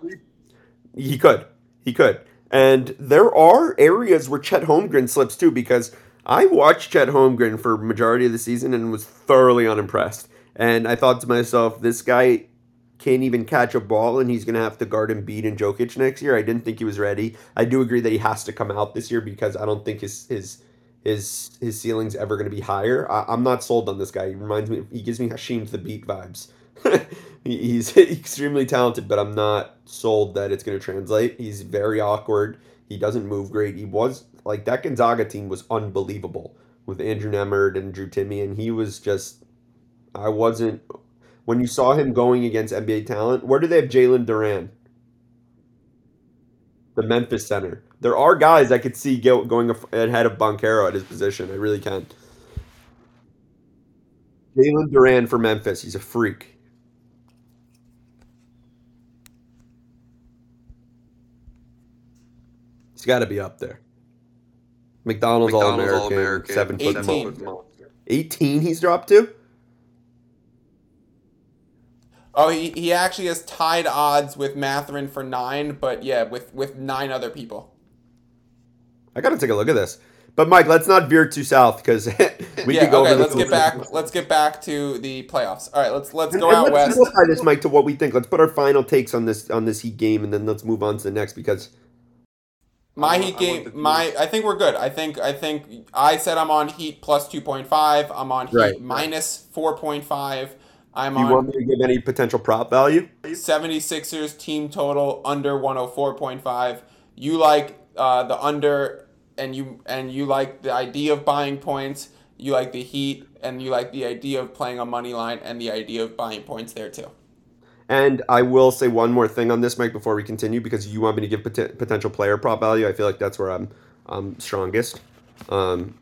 He could. He could. And there are areas where Chet Holmgren slips too, because I watched Chet Holmgren for majority of the season and was thoroughly unimpressed. And I thought to myself, this guy can't even catch a ball, and he's going to have to guard Embiid and Jokic next year. I didn't think he was ready. I do agree that he has to come out this year because I don't think his his his his ceiling's ever going to be higher. I, I'm not sold on this guy. He reminds me. He gives me Hasheem Thabeet vibes. He's extremely talented, but I'm not sold that it's going to translate. He's very awkward. He doesn't move great. He was like that Gonzaga team was unbelievable with Andrew Nembhard and Drew Timme, and he was just. I wasn't when you saw him going against NBA talent. Where do they have Jalen Duren? The Memphis center. There are guys I could see go, going ahead of Banchero at his position. I really can. Jalen Duren for Memphis. He's a freak. He's got to be up there. McDonald's, All McDonald's American, All-American, seven foot 18. monster. 18 he's dropped to? Oh, he, he actually has tied odds with Mathurin for nine, but yeah, with, with nine other people. I got to take a look at this. But Mike, let's not veer too south because we yeah, could go okay, over let's get back let's get back to the playoffs. All right, let's let's go and out let's west. simplify this, Mike, to what we think. Let's put our final takes on this on this Heat game, and then let's move on to the next because My Heat I game, want my I think we're good. I think I think I said I'm on Heat plus two point five. I'm on Heat Right. minus four point five. I'm do you on want me to give any potential prop value? 76ers team total under 104.5. You like uh, the under and you and you like the idea of buying points. You like the Heat and you like the idea of playing a money line and the idea of buying points there too. And I will say one more thing on this, Mike, before we continue, because you want me to give pot- potential player prop value. I feel like that's where I'm I'm strongest. Um,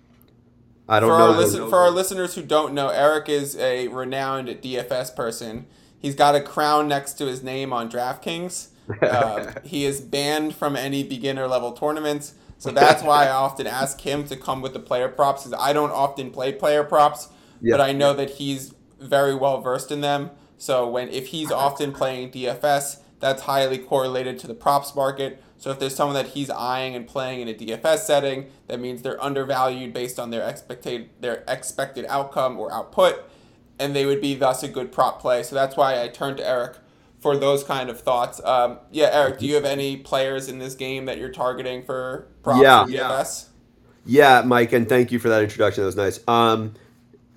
I don't for know. our listen, for our listeners who don't know, Eric is a renowned DFS person. He's got a crown next to his name on DraftKings. Uh, he is banned from any beginner level tournaments, so that's why I often ask him to come with the player props. Because I don't often play player props, Yeah. but I know that he's very well versed in them. So when if he's often playing DFS, that's highly correlated to the props market. So if there's someone that he's eyeing and playing in a DFS setting, that means they're undervalued based on their expected their expected outcome or output, and they would be thus a good prop play. So that's why I turned to Eric for those kind of thoughts. Um, yeah, Eric, do you have any players in this game that you're targeting for props Yeah. or DFS? Yeah, Mike, and thank you for that introduction. That was nice. Um,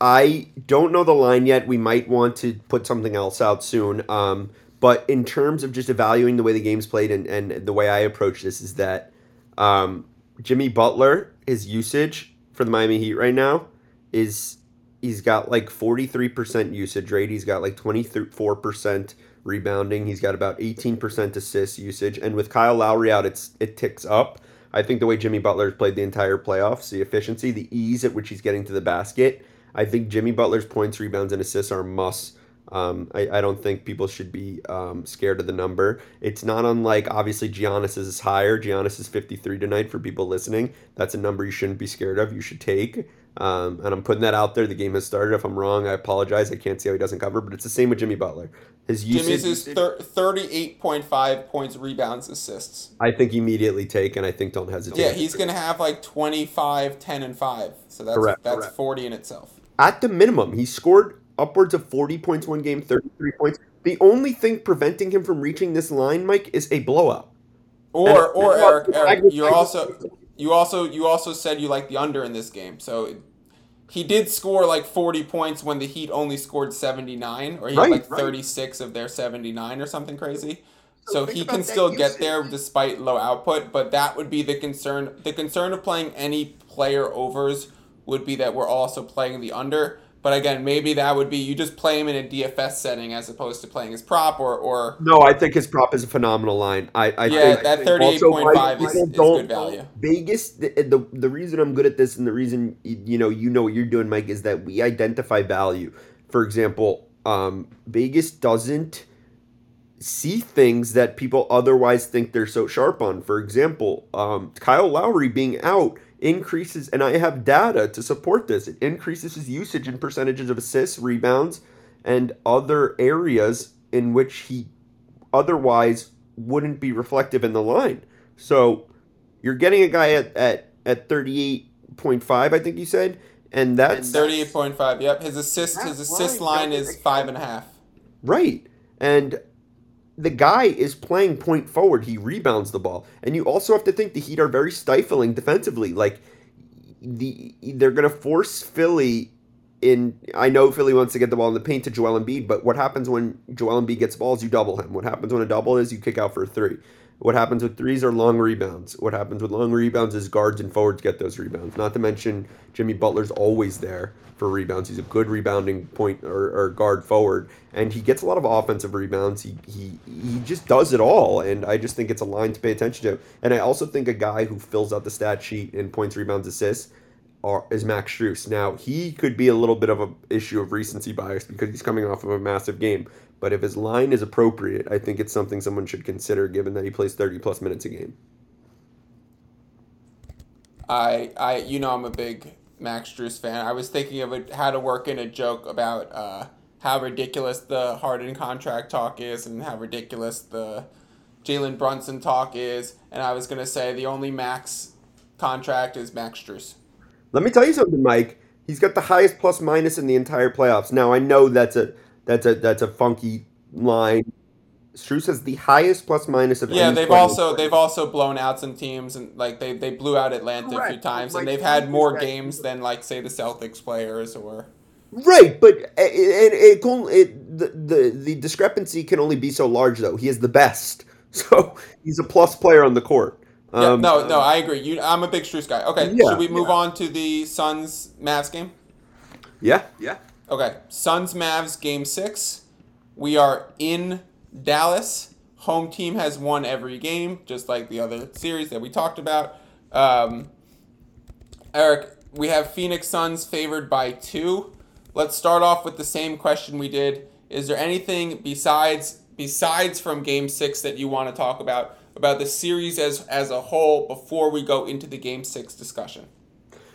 I don't know the line yet. We might want to put something else out soon. Um, but in terms of just evaluating the way the game's played and, and the way I approach this is that um, Jimmy Butler, his usage for the Miami Heat right now is he's got like 43% usage rate. He's got like 24% rebounding. He's got about 18% assist usage. And with Kyle Lowry out, it's it ticks up. I think the way Jimmy Butler's played the entire playoffs, the efficiency, the ease at which he's getting to the basket, I think Jimmy Butler's points, rebounds, and assists are must. Um, I, I don't think people should be um, scared of the number. It's not unlike, obviously, Giannis is higher. Giannis is 53 tonight for people listening. That's a number you shouldn't be scared of. You should take. Um, and I'm putting that out there. The game has started. If I'm wrong, I apologize. I can't see how he doesn't cover, but it's the same with Jimmy Butler. His usage, Jimmy's is thir- 38.5 points, rebounds, assists. I think immediately take, and I think don't hesitate. Yeah, he's going to have like 25, 10, and 5. So that's, correct, that's correct. 40 in itself. At the minimum, he scored upwards of 40 points one game, 33 points. The only thing preventing him from reaching this line, Mike, is a blowout. Or, and, or Eric, Eric, you're also you also you also said you like the under in this game. So he did score like 40 points when the Heat only scored 79 or he right, had like 36 right. of their 79 or something crazy. So, so he can still get there despite low output, but that would be the concern. The concern of playing any player overs would be that we're also playing the under. But again, maybe that would be you just play him in a DFS setting as opposed to playing his prop or or. No, I think his prop is a phenomenal line. I, I yeah, think, that thirty eight point five is, is good value. Vegas, the, the the reason I'm good at this and the reason you know you know what you're doing, Mike, is that we identify value. For example, um, Vegas doesn't see things that people otherwise think they're so sharp on. For example, um, Kyle Lowry being out increases, and I have data to support this, it increases his usage and percentages of assists, rebounds, and other areas in which he otherwise wouldn't be reflective in the line. So you're getting a guy at, at, at 38.5, I think you said, and that's 38.5. Yep, his assist his assist line is five and a half. Right, and the guy is playing point forward. He rebounds the ball, and you also have to think the Heat are very stifling defensively. Like the they're going to force Philly in. I know Philly wants to get the ball in the paint to Joel Embiid, but what happens when Joel Embiid gets balls? You double him. What happens when a double is you kick out for a three. What happens with threes are long rebounds. What happens with long rebounds is guards and forwards get those rebounds. Not to mention Jimmy Butler's always there for rebounds. He's a good rebounding point or, or guard forward, and he gets a lot of offensive rebounds. He, he he just does it all, and I just think it's a line to pay attention to. And I also think a guy who fills out the stat sheet in points, rebounds, assists are, is Max Strus. Now he could be a little bit of an issue of recency bias because he's coming off of a massive game. But if his line is appropriate, I think it's something someone should consider given that he plays 30 plus minutes a game. I, I, you know, I'm a big Max Strus fan. I was thinking of how to work in a joke about uh, how ridiculous the Harden contract talk is and how ridiculous the Jalen Brunson talk is. And I was going to say the only max contract is Max Strus. Let me tell you something, Mike. He's got the highest plus minus in the entire playoffs. Now I know that's a that's a that's a funky line. Strus has the highest plus minus of yeah. They've also they've also blown out some teams and like they they blew out Atlanta right. a few times like, and they've had more games than like say the Celtics players or. Right, but eh, eh, it, it, it, it the, the the discrepancy can only be so large though. He is the best, so he's a plus player on the court. Um, yeah, no, no, um, I agree. You, I'm a big Strus guy. Okay, yeah, should we move yeah. on to the Suns Mavs game? Yeah, yeah. Okay, Suns Mavs game six. We are in Dallas. Home team has won every game, just like the other series that we talked about. Um, Eric, we have Phoenix Suns favored by two. Let's start off with the same question we did. Is there anything besides besides from game six that you want to talk about about the series as as a whole before we go into the game six discussion?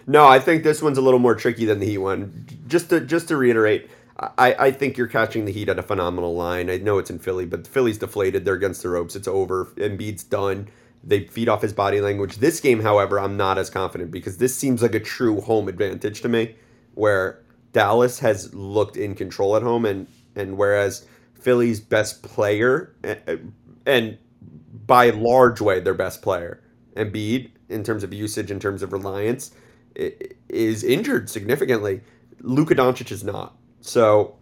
No, I think this one's a little more tricky than the Heat one. Just to just to reiterate, I, I think you're catching the Heat at a phenomenal line. I know it's in Philly, but Philly's deflated. They're against the ropes. It's over. Embiid's done. They feed off his body language. This game, however, I'm not as confident because this seems like a true home advantage to me, where Dallas has looked in control at home, and and whereas Philly's best player, and by large way their best player, Embiid, in terms of usage, in terms of reliance, is injured significantly. Luka Doncic is not. So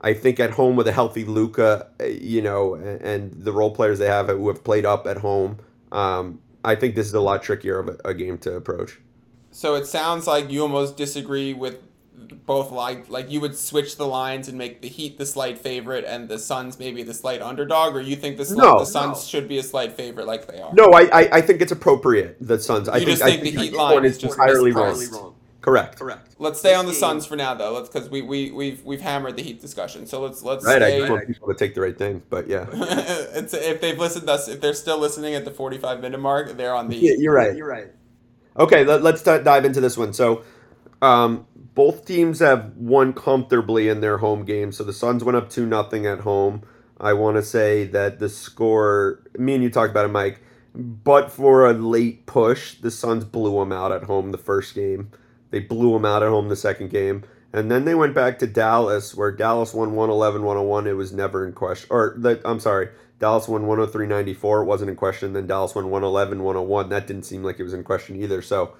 I think at home with a healthy Luka, uh, you know, and, and the role players they have who have played up at home, um, I think this is a lot trickier of a, a game to approach. So it sounds like you almost disagree with both like like you would switch the lines and make the Heat the slight favorite and the Suns maybe the slight underdog, or you think the, slight, No, the Suns no. should be a slight favorite like they are? No, I, I, I think it's appropriate. The Suns. I You think, just I think the think Heat line is is just entirely wrong. Mispriced. Correct. Let's stay on the Suns for now though. Let's because we we we've we've hammered the Heat discussion. So let's let's Right. I just want people to take the right thing. But yeah. it's, if they've listened to us, if they're still listening at the forty-five minute mark, they're on the. Yeah, you're right. You're right. Okay, let, us dive into this one. So, um, both teams have won comfortably in their home games. So the Suns went up two nothing at home. I want to say that the score. Me and you talked about it, Mike. But for a late push, the Suns blew them out at home the first game. They blew them out at home the second game. And then they went back to Dallas, where Dallas won 111 101. It was never in question. Or, the, I'm sorry, Dallas won 103 94. It wasn't in question. Then Dallas won 111 101. That didn't seem like it was in question either. So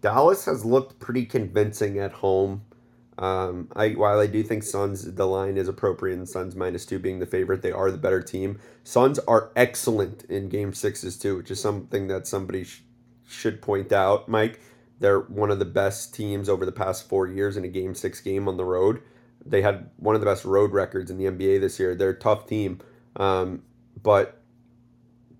Dallas has looked pretty convincing at home. Um, I while I do think Suns the line is appropriate and Suns minus two being the favorite, they are the better team. Suns are excellent in game sixes too, which is something that somebody sh- should point out. Mike, they're one of the best teams over the past four years in a game six game on the road. They had one of the best road records in the NBA this year. They're a tough team, um, but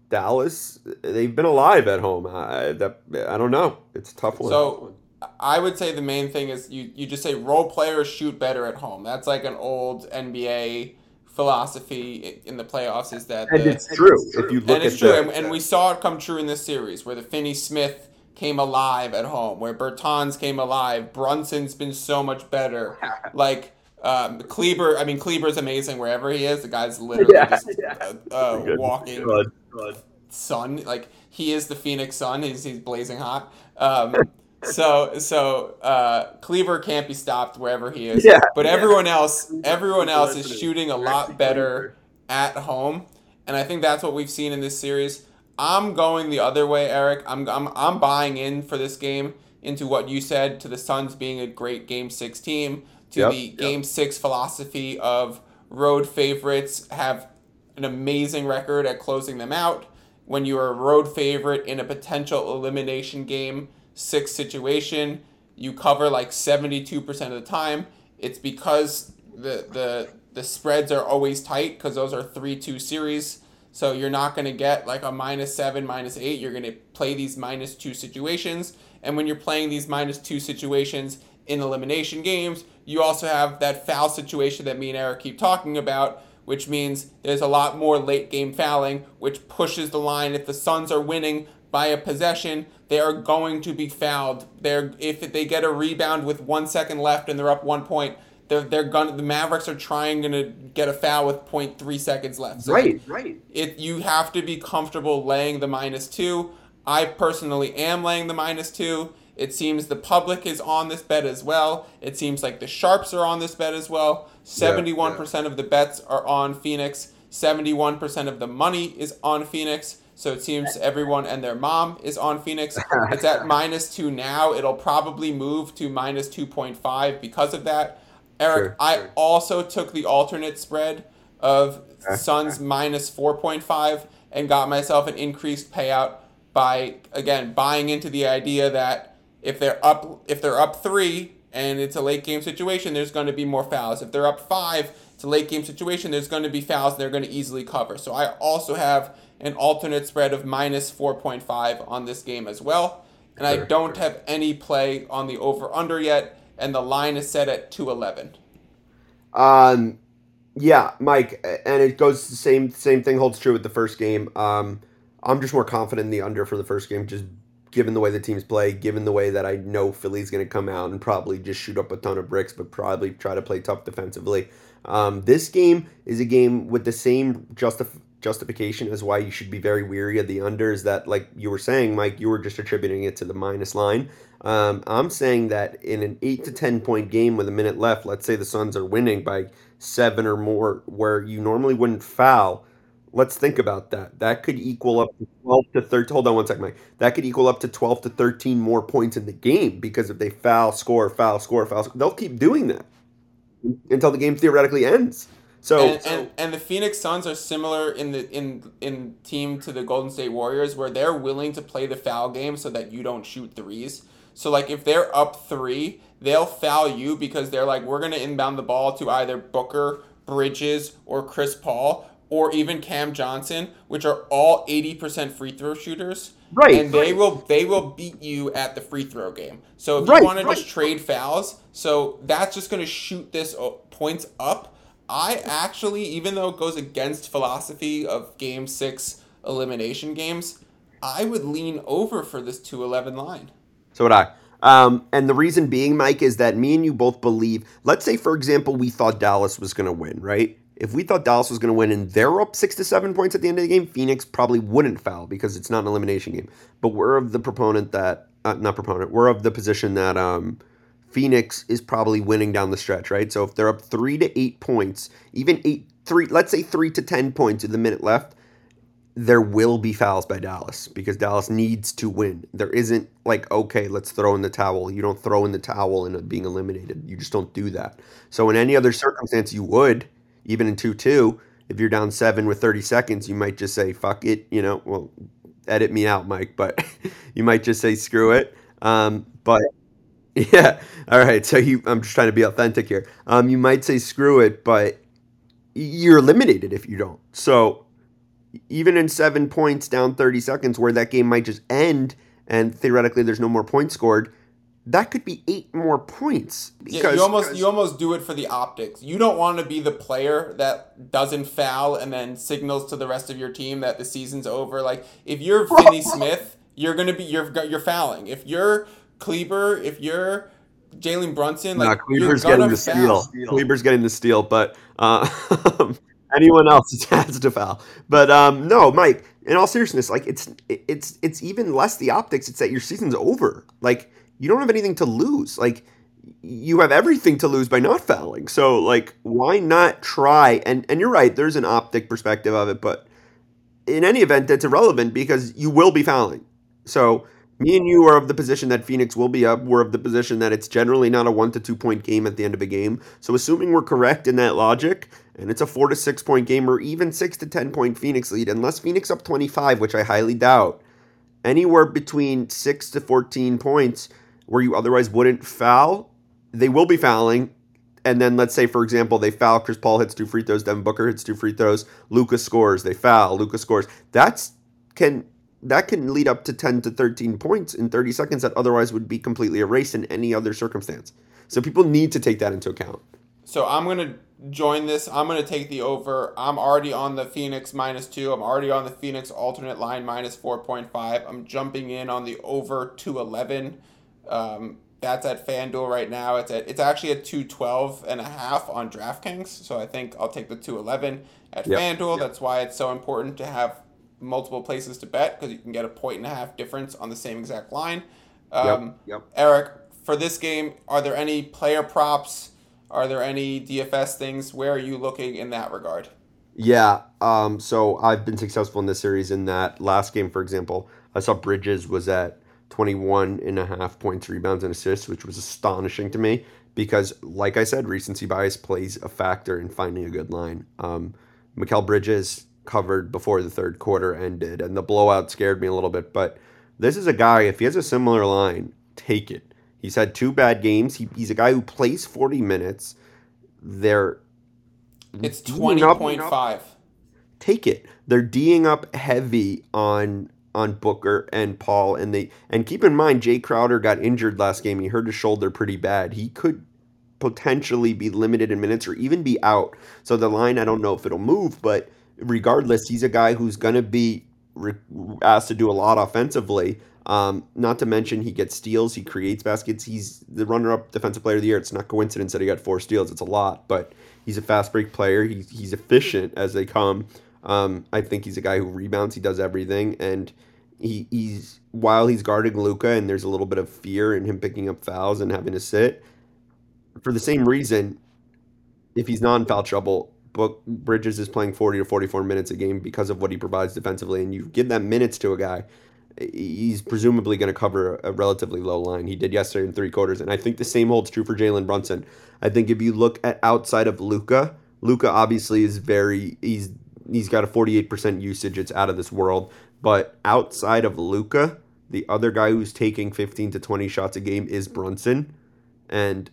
Dallas, they've been alive at home. I, that, I don't know. It's a tough one. So I would say the main thing is you, you just say role players shoot better at home. That's like an old NBA philosophy in the playoffs is that and the, it's true. If you look and it's at true, the, and, and we saw it come true in this series where the Finney Smith came alive at home, where Bertans came alive. Brunson's been so much better. Like um, Kleber, I mean Kleber's amazing wherever he is. The guy's literally Yeah, just yeah. uh, uh, walking Good. Good. sun. Like he is the Phoenix Sun. He's he's blazing hot. Um, so so uh, Kleber can't be stopped wherever he is. Yeah. But everyone else, everyone else is shooting a lot better at home, and I think that's what we've seen in this series. I'm going the other way, Eric. I'm I'm I'm buying in for this game into what you said to the Suns being a great Game Six team, to Yep. the Game Six philosophy of road favorites have an amazing record at closing them out. When you are a road favorite in a potential elimination game six situation, you cover like 72% of the time. It's because the the the spreads are always tight because those are 3-2 series. So you're not going to get like a minus 7, minus 8. You're going to play these minus 2 situations. And when you're playing these minus 2 situations in elimination games, you also have that foul situation that me and Eric keep talking about, which means there's a lot more late game fouling, which pushes the line. If the Suns are winning by a possession, they are going to be fouled. They're if they get a rebound with one second left and they're up one point, they're they're gonna the Mavericks are trying gonna get a foul with 0.3 seconds left. So Right. Right. If you have to be comfortable laying the minus two. I personally am laying the minus two. It seems the public is on this bet as well. It seems like the sharps are on this bet as well. Seventy-one percent of the bets are on Phoenix. Seventy-one percent of the money is on Phoenix. So it seems everyone and their mom is on Phoenix. It's at minus two now. It'll probably move to minus two point five because of that. Eric, Sure, I sure. also took the alternate spread of Suns minus 4.5 and got myself an increased payout by again buying into the idea that if they're up if they're up 3 and it's a late game situation there's going to be more fouls. If they're up 5, it's a late game situation there's going to be fouls and they're going to easily cover. So I also have an alternate spread of minus 4.5 on this game as well. And I don't have any play on the over under yet and the line is set at 211. Um, yeah, Mike, and it goes the same same thing holds true with the first game. Um, I'm just more confident in the under for the first game, just given the way the teams play, given the way that I know Philly's going to come out and probably just shoot up a ton of bricks, but probably try to play tough defensively. Um, this game is a game with the same justif- justification as why you should be very weary of the unders. That, like you were saying, Mike, you were just attributing it to the minus line. Um, I'm saying that in an eight to ten point game with a minute left, let's say the Suns are winning by seven or more, where you normally wouldn't foul. Let's think about that. That could equal up to 12 to 13. Hold on one second, Mike. That could equal up to 12 to 13 more points in the game because if they foul, score, foul, score, foul, they'll keep doing that until the game theoretically ends. So, and, and and the Phoenix Suns are similar in the in in team to the Golden State Warriors where they're willing to play the foul game so that you don't shoot threes. So like if they're up 3, they'll foul you because they're like we're going to inbound the ball to either Booker, Bridges or Chris Paul or even Cam Johnson, which are all 80% free throw shooters. Right. And they will they will beat you at the free throw game. So if Right, you want to right. just trade fouls, so that's just going to shoot this uh, points up. I actually, even though it goes against philosophy of Game Six elimination games, I would lean over for this two eleven line. So would I. Um, and the reason being, Mike, is that me and you both believe. Let's say, for example, we thought Dallas was going to win, right? If we thought Dallas was going to win and they're up six to seven points at the end of the game, Phoenix probably wouldn't foul because it's not an elimination game. But we're of the proponent that, uh, not proponent, we're of the position that um, Phoenix is probably winning down the stretch, right? So if they're up three to eight points, even eight, three, let's say three to ten points with the minute left, there will be fouls by Dallas because Dallas needs to win. There isn't like, okay, let's throw in the towel. You don't throw in the towel and being eliminated. You just don't do that. So in any other circumstance, you would, even in 2 2, if you're down seven with 30 seconds, you might just say, fuck it. You know, well, edit me out, Mike, but you might just say, screw it. Um, but yeah, all right. So you, I'm just trying to be authentic here. Um, you might say, screw it, but you're eliminated if you don't. So even in seven points down 30 seconds where that game might just end and theoretically there's no more points scored that could be eight more points Yeah, you almost you almost do it for the optics. You don't want to be the player that doesn't foul and then signals to the rest of your team that the season's over. Like if you're Finney Smith, you're gonna be you're you're fouling. If you're Kleber, if you're Jalen Brunson, like Kleber's getting the foul. steal. Kleber's getting the steal, but uh, anyone else has to foul. But um, no, Mike. In all seriousness, like it's it's it's even less the optics. It's that your season's over. Like you don't have anything to lose. Like you have everything to lose by not fouling. So like why not try? And and you're right. There's an optic perspective of it, but in any event, that's irrelevant because you will be fouling. So me and you are of the position that Phoenix will be up. We're of the position that it's generally not a one to two point game at the end of a game. So assuming we're correct in that logic, and it's a four to six point game or even six to ten point Phoenix lead, unless Phoenix up twenty five, which I highly doubt, anywhere between six to fourteen points where you otherwise wouldn't foul, they will be fouling. And then let's say, for example, they foul. Chris Paul hits two free throws. Devin Booker hits two free throws. Lucas scores. They foul. Lucas scores. That's can that can lead up to 10 to 13 points in 30 seconds that otherwise would be completely erased in any other circumstance. So people need to take that into account. So I'm gonna join this. I'm gonna take the over. I'm already on the Phoenix minus two. I'm already on the Phoenix alternate line minus four point five. I'm jumping in on the over two eleven. Um, that's at FanDuel right now. It's at it's actually at 212 and a half on DraftKings. So I think I'll take the 211 at Yep. FanDuel. That's why it's so important to have multiple places to bet because you can get a point and a half difference on the same exact line. Um, yep. Eric, for this game, are there any player props? Are there any DFS things? Where are you looking in that regard? Yeah. Um, so I've been successful in this series in that last game, for example, I saw Bridges was at 21 and a half points, rebounds, and assists, which was astonishing to me because, like I said, recency bias plays a factor in finding a good line. Um, Mikal Bridges covered before the third quarter ended, and the blowout scared me a little bit. But this is a guy, if he has a similar line, take it. He's had two bad games. He, he's a guy who plays 40 minutes. They're It's D'ing 20.5. take it. They're D'ing up heavy on on Booker and Paul, and they and keep in mind Jay Crowder got injured last game. He hurt his shoulder pretty bad. He could potentially be limited in minutes or even be out. So the line, I don't know if it'll move, but regardless, he's a guy who's going to be re- asked to do a lot offensively. Um, not to mention he gets steals, he creates baskets. He's the runner-up defensive player of the year. It's not coincidence that he got four steals. It's a lot, but he's a fast break player. He's he's efficient as they come. Um, I think he's a guy who rebounds. He does everything, and he, he's while he's guarding Luka, and there's a little bit of fear in him picking up fouls and having to sit. For the same reason, if he's not in foul trouble, Book Bridges is playing 40 to 44 minutes a game because of what he provides defensively, and you give that minutes to a guy, he's presumably going to cover a relatively low line. He did yesterday in three quarters, and I think the same holds true for Jalen Brunson. I think if you look at outside of Luka, Luka obviously is very he's he's got a 48% usage. It's out of this world. But outside of Luka, the other guy who's taking 15 to 20 shots a game is Brunson, and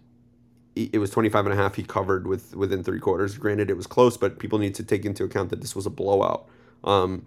it was 25 and a half he covered with within three quarters. Granted, it was close, but people need to take into account that this was a blowout. Um,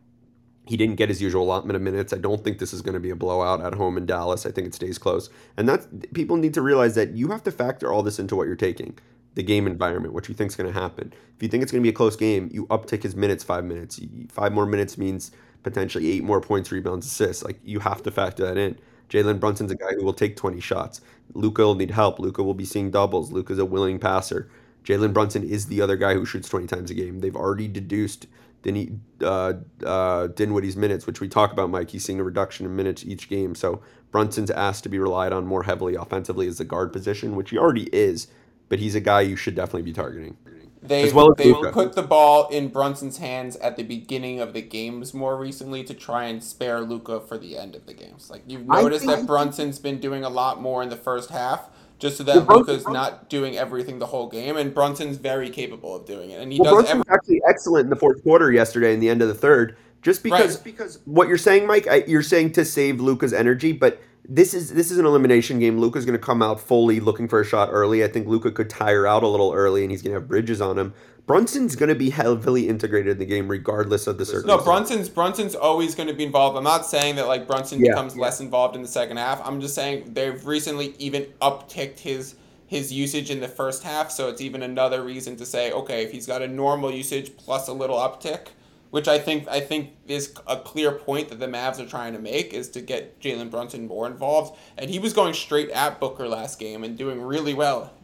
he didn't get his usual allotment of minutes. I don't think this is going to be a blowout at home in Dallas. I think it stays close. And that's people need to realize that you have to factor all this into what you're taking. The game environment, what you think is going to happen. If you think it's going to be a close game, you uptick his minutes five minutes. Five more minutes means potentially eight more points, rebounds, assists. Like you have to factor that in. Jalen Brunson's a guy who will take 20 shots. Luka will need help. Luka will be seeing doubles. Luka's a willing passer. Jalen Brunson is the other guy who shoots 20 times a game. They've already deduced Dinny, uh, uh, Dinwiddie's minutes, which we talk about, Mike. He's seeing a reduction in minutes each game. So Brunson's asked to be relied on more heavily offensively as the guard position, which he already is, but he's a guy you should definitely be targeting. They've, well they've put the ball in Brunson's hands at the beginning of the games more recently to try and spare Luka for the end of the games. Like you've noticed that Brunson's been doing a lot more in the first half, just so that well, Luka's not doing everything the whole game, and Brunson's very capable of doing it, and he well, does. Brunson's every- actually excellent in the fourth quarter yesterday, in the end of the third. Just because, right. because what you're saying, Mike, I, you're saying to save Luka's energy, but this is this is an elimination game. Luka's going to come out fully looking for a shot early. I think Luka could tire out a little early, and he's going to have bridges on him. Brunson's going to be heavily integrated in the game regardless of the circumstances. No, Brunson's Brunson's always going to be involved. I'm not saying that like Brunson yeah, becomes less involved in the second half. I'm just saying they've recently even upticked his his usage in the first half, so it's even another reason to say, okay, if he's got a normal usage plus a little uptick, which I think I think is a clear point that the Mavs are trying to make is to get Jalen Brunson more involved, and he was going straight at Booker last game and doing really well.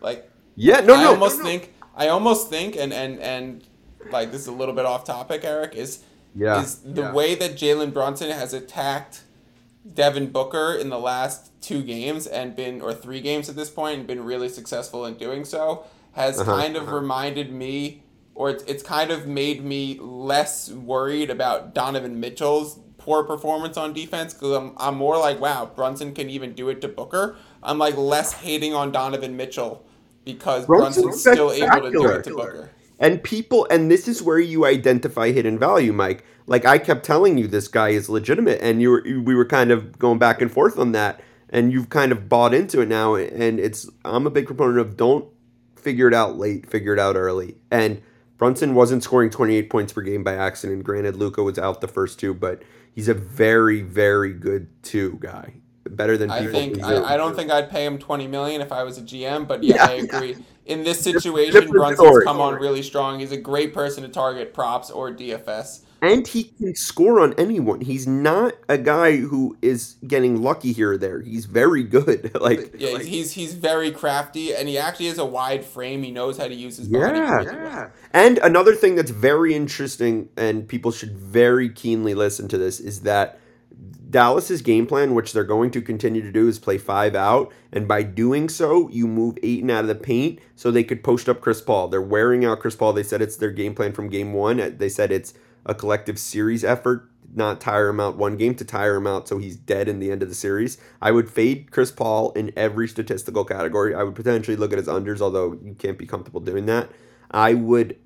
Like, yeah, no, I no, almost no, no. think I almost think, and and and like this is a little bit off topic, Eric, is yeah. is the yeah. way that Jalen Brunson has attacked Devin Booker in the last two games and been or three games at this point and been really successful in doing so has uh-huh, kind of uh-huh. reminded me or it's, it's kind of made me less worried about Donovan Mitchell's poor performance on defense because I'm, I'm more like wow Brunson can even do it to Booker I'm like less hating on Donovan Mitchell because Brunson's, still able to do it to Booker. And people, and this is where you identify hidden value, Mike. Like I kept telling you, this guy is legitimate, and you were, we were kind of going back and forth on that, and you've kind of bought into it now. And it's, I'm a big proponent of don't figure it out late, figure it out early. And Brunson wasn't scoring 28 points per game by accident. Granted, Luka was out the first two, but he's a very, very good two guy better than I think I, I, don't think I'd pay him twenty million if I was a GM, but yeah, yeah I agree. Yeah. In this situation, Brunson's story. come on really strong. He's a great person to target props or DFS. And he can score on anyone. He's not a guy who is getting lucky here or there. He's very good. like yeah, like, he's he's very crafty, and he actually has a wide frame. He knows how to use his body. Yeah, yeah. And another thing that's very interesting, and people should very keenly listen to this, is that Dallas's game plan, which they're going to continue to do, is play five out, and by doing so, you move Ayton out of the paint so they could post up Chris Paul. They're wearing out Chris Paul. They said it's their game plan from game one. Uh, they said it's a collective series effort, not tire him out one game to tire him out so he's dead in the end of the series. I would fade Chris Paul in every statistical category. I would potentially look at his unders, although you can't be comfortable doing that. I would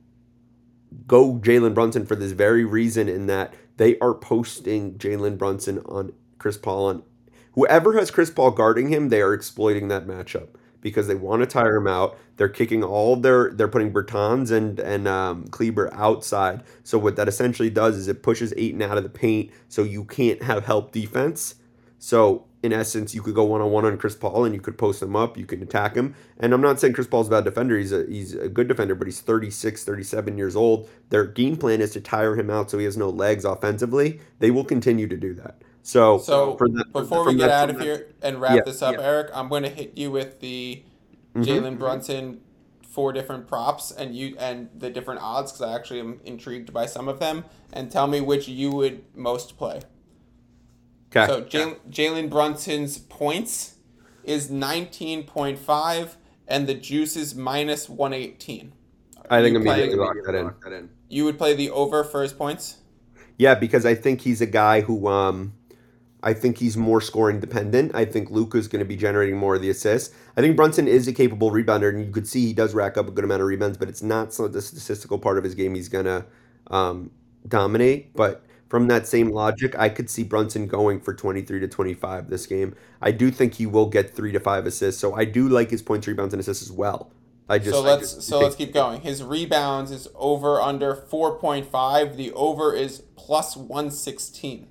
go Jalen Brunson for this very reason in that they are posting Jalen Brunson on Chris Paul on whoever has Chris Paul guarding him, they are exploiting that matchup because they want to tire him out. They're kicking all their they're putting Bertans and and um, Kleber outside. So what that essentially does is it pushes Ayton out of the paint, so you can't have help defense. So in essence, you could go one on one on Chris Paul and you could post him up, you can attack him. And I'm not saying Chris Paul's a bad defender, he's a, he's a good defender, but he's 36, 37 years old. Their game plan is to tire him out so he has no legs offensively. They will continue to do that. So, so that, before we get that, out of here and wrap yeah, this up, yeah. Eric, I'm going to hit you with the mm-hmm. Jalen Brunson four different props and you and the different odds because I actually am intrigued by some of them, and tell me which you would most play. Okay. So Jalen Brunson's points is 19.5 and the juice is minus 118. I think You play- immediately lock that in. You would play the over for his points. Yeah, because I think he's a guy who um I think he's more scoring dependent. I think Luka's going to be generating more of the assists. I think Brunson is a capable rebounder, and you could see he does rack up a good amount of rebounds, but it's not so the statistical part of his game he's going to um, dominate. But from that same logic, I could see Brunson going for 23 to 25 this game. I do think he will get three to five assists, so I do like his points, rebounds, and assists as well. I just so let's just so let's keep going. His rebounds is over under four point five. The over is plus one sixteen.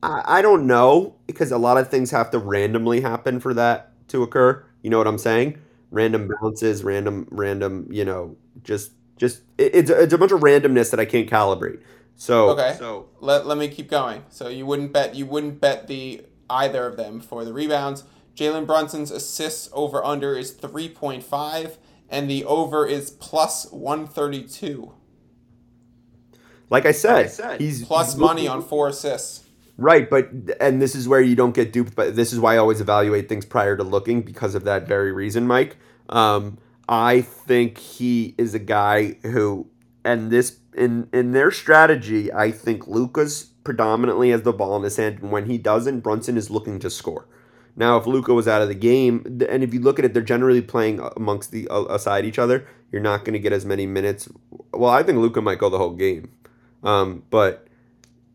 I, I don't know because a lot of things have to randomly happen for that to occur. You know what I'm saying? Random bounces, random, random. You know, just, just it, it's it's a bunch of randomness that I can't calibrate. So Okay. so Let, let me keep going. So you wouldn't bet you wouldn't bet the either of them for the rebounds. Jalen Brunson's assists over under is three point five, and the over is plus one thirty two. like I said, he's Plus he's money looking- on four assists. Right, but and this is where you don't get duped. But this is why I always evaluate things prior to looking because of that very reason, Mike. Um, I think he is a guy who, and this in in their strategy, I think Luka's predominantly has the ball in his hand, and when he doesn't, Brunson is looking to score. Now, if Luka was out of the game, and if you look at it, they're generally playing amongst the uh, aside each other. You're not going to get as many minutes. Well, I think Luka might go the whole game, um, but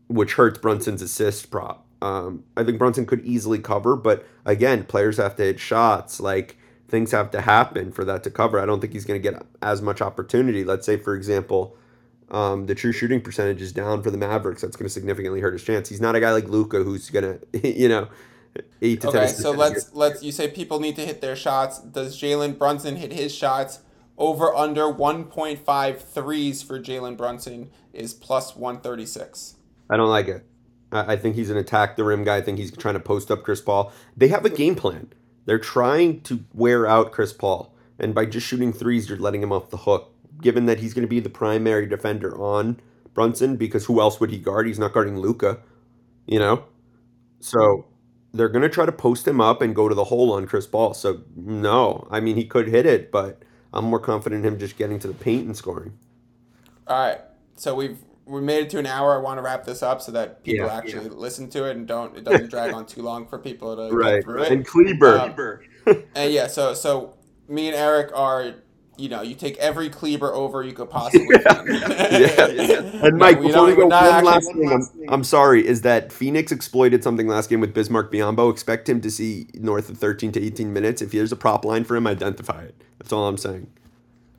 which hurts Brunson's assist prop. Um, I think Brunson could easily cover, but again, players have to hit shots. Like things have to happen for that to cover. I don't think he's going to get as much opportunity. Let's say, for example, um, the true shooting percentage is down for the Mavericks. That's going to significantly hurt his chance. He's not a guy like Luka who's going to, you know, eight to ten. Okay, so let's let's you say people need to hit their shots. Does Jalen Brunson hit his shots? Over under 1.5 threes for Jalen Brunson is plus 136. I don't like it. I, I think he's an attack the rim guy. I think he's trying to post up Chris Paul. They have a game plan. They're trying to wear out Chris Paul, and by just shooting threes, you're letting him off the hook. Given that he's going to be the primary defender on Brunson, because who else would he guard? He's not guarding Luka, you know. So they're going to try to post him up and go to the hole on Chris Paul. So no, I mean he could hit it, but I'm more confident in him just getting to the paint and scoring. All right, so we've we made it to an hour. I want to wrap this up so that people Yeah, actually listen to it and don't it doesn't drag on too long for people to Right. get through it. And Kleber. Um, And yeah, so so me and Eric are you know you take every Kleber over you could possibly find. yeah. And No, Mike, we before don't- we go, we're one last thing. I'm, I'm sorry. Is that Phoenix exploited something last game with Bismack Biyombo? Expect him to see north of 13 to 18 minutes. If there's a prop line for him, identify it. That's all I'm saying.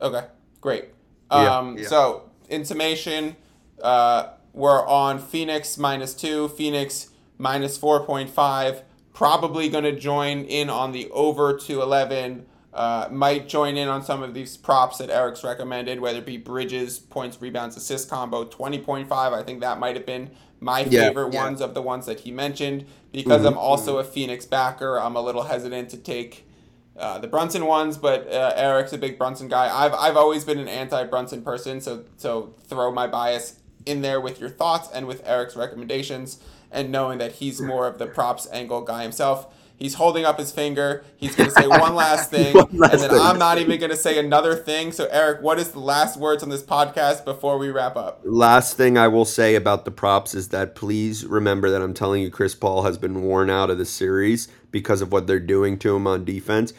Okay, great. Yeah, Um, yeah. So, in summation, uh, we're on Phoenix minus two, Phoenix minus 4.5. Probably going to join in on the over to 11. Uh, might join in on some of these props that Eric's recommended, whether it be Bridges, points, rebounds, assist combo, 20.5. I think that might have been my Yeah, favorite yeah. ones of the ones that he mentioned. Because Mhm, I'm also a Phoenix backer, I'm a little hesitant to take uh, the Brunson ones, but uh, Eric's a big Brunson guy. I've, I've always been an anti Brunson person, so so throw my bias in there with your thoughts and with Eric's recommendations, and knowing that he's more of the props angle guy himself. He's holding up his finger. He's going to say one last thing, One last and then thing. I'm not even going to say another thing. So, Eric, what is the last words on this podcast before we wrap up? Last thing I will say about the props is that please remember that I'm telling you Chris Paul has been worn out of the series because of what they're doing to him on defense.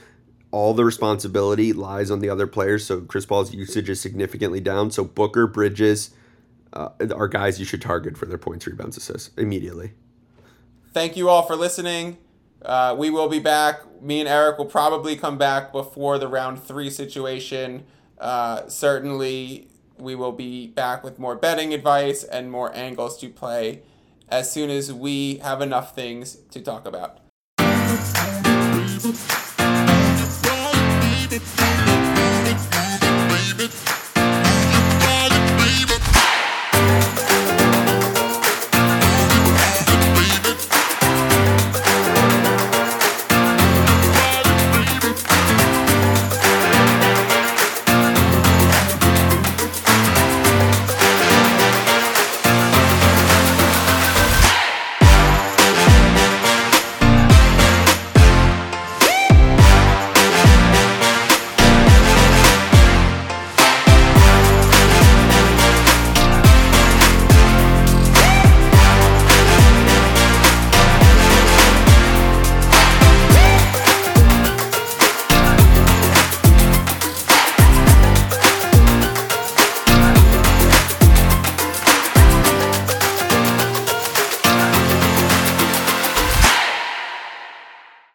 All the responsibility lies on the other players, so Chris Paul's usage is significantly down. So Booker, Bridges uh, are guys you should target for their points, rebounds, assists immediately. Thank you all for listening. Uh, we will be back. Me and Eric will probably come back before the round three situation. Uh, certainly, we will be back with more betting advice and more angles to play as soon as we have enough things to talk about. Baby, baby, baby, baby.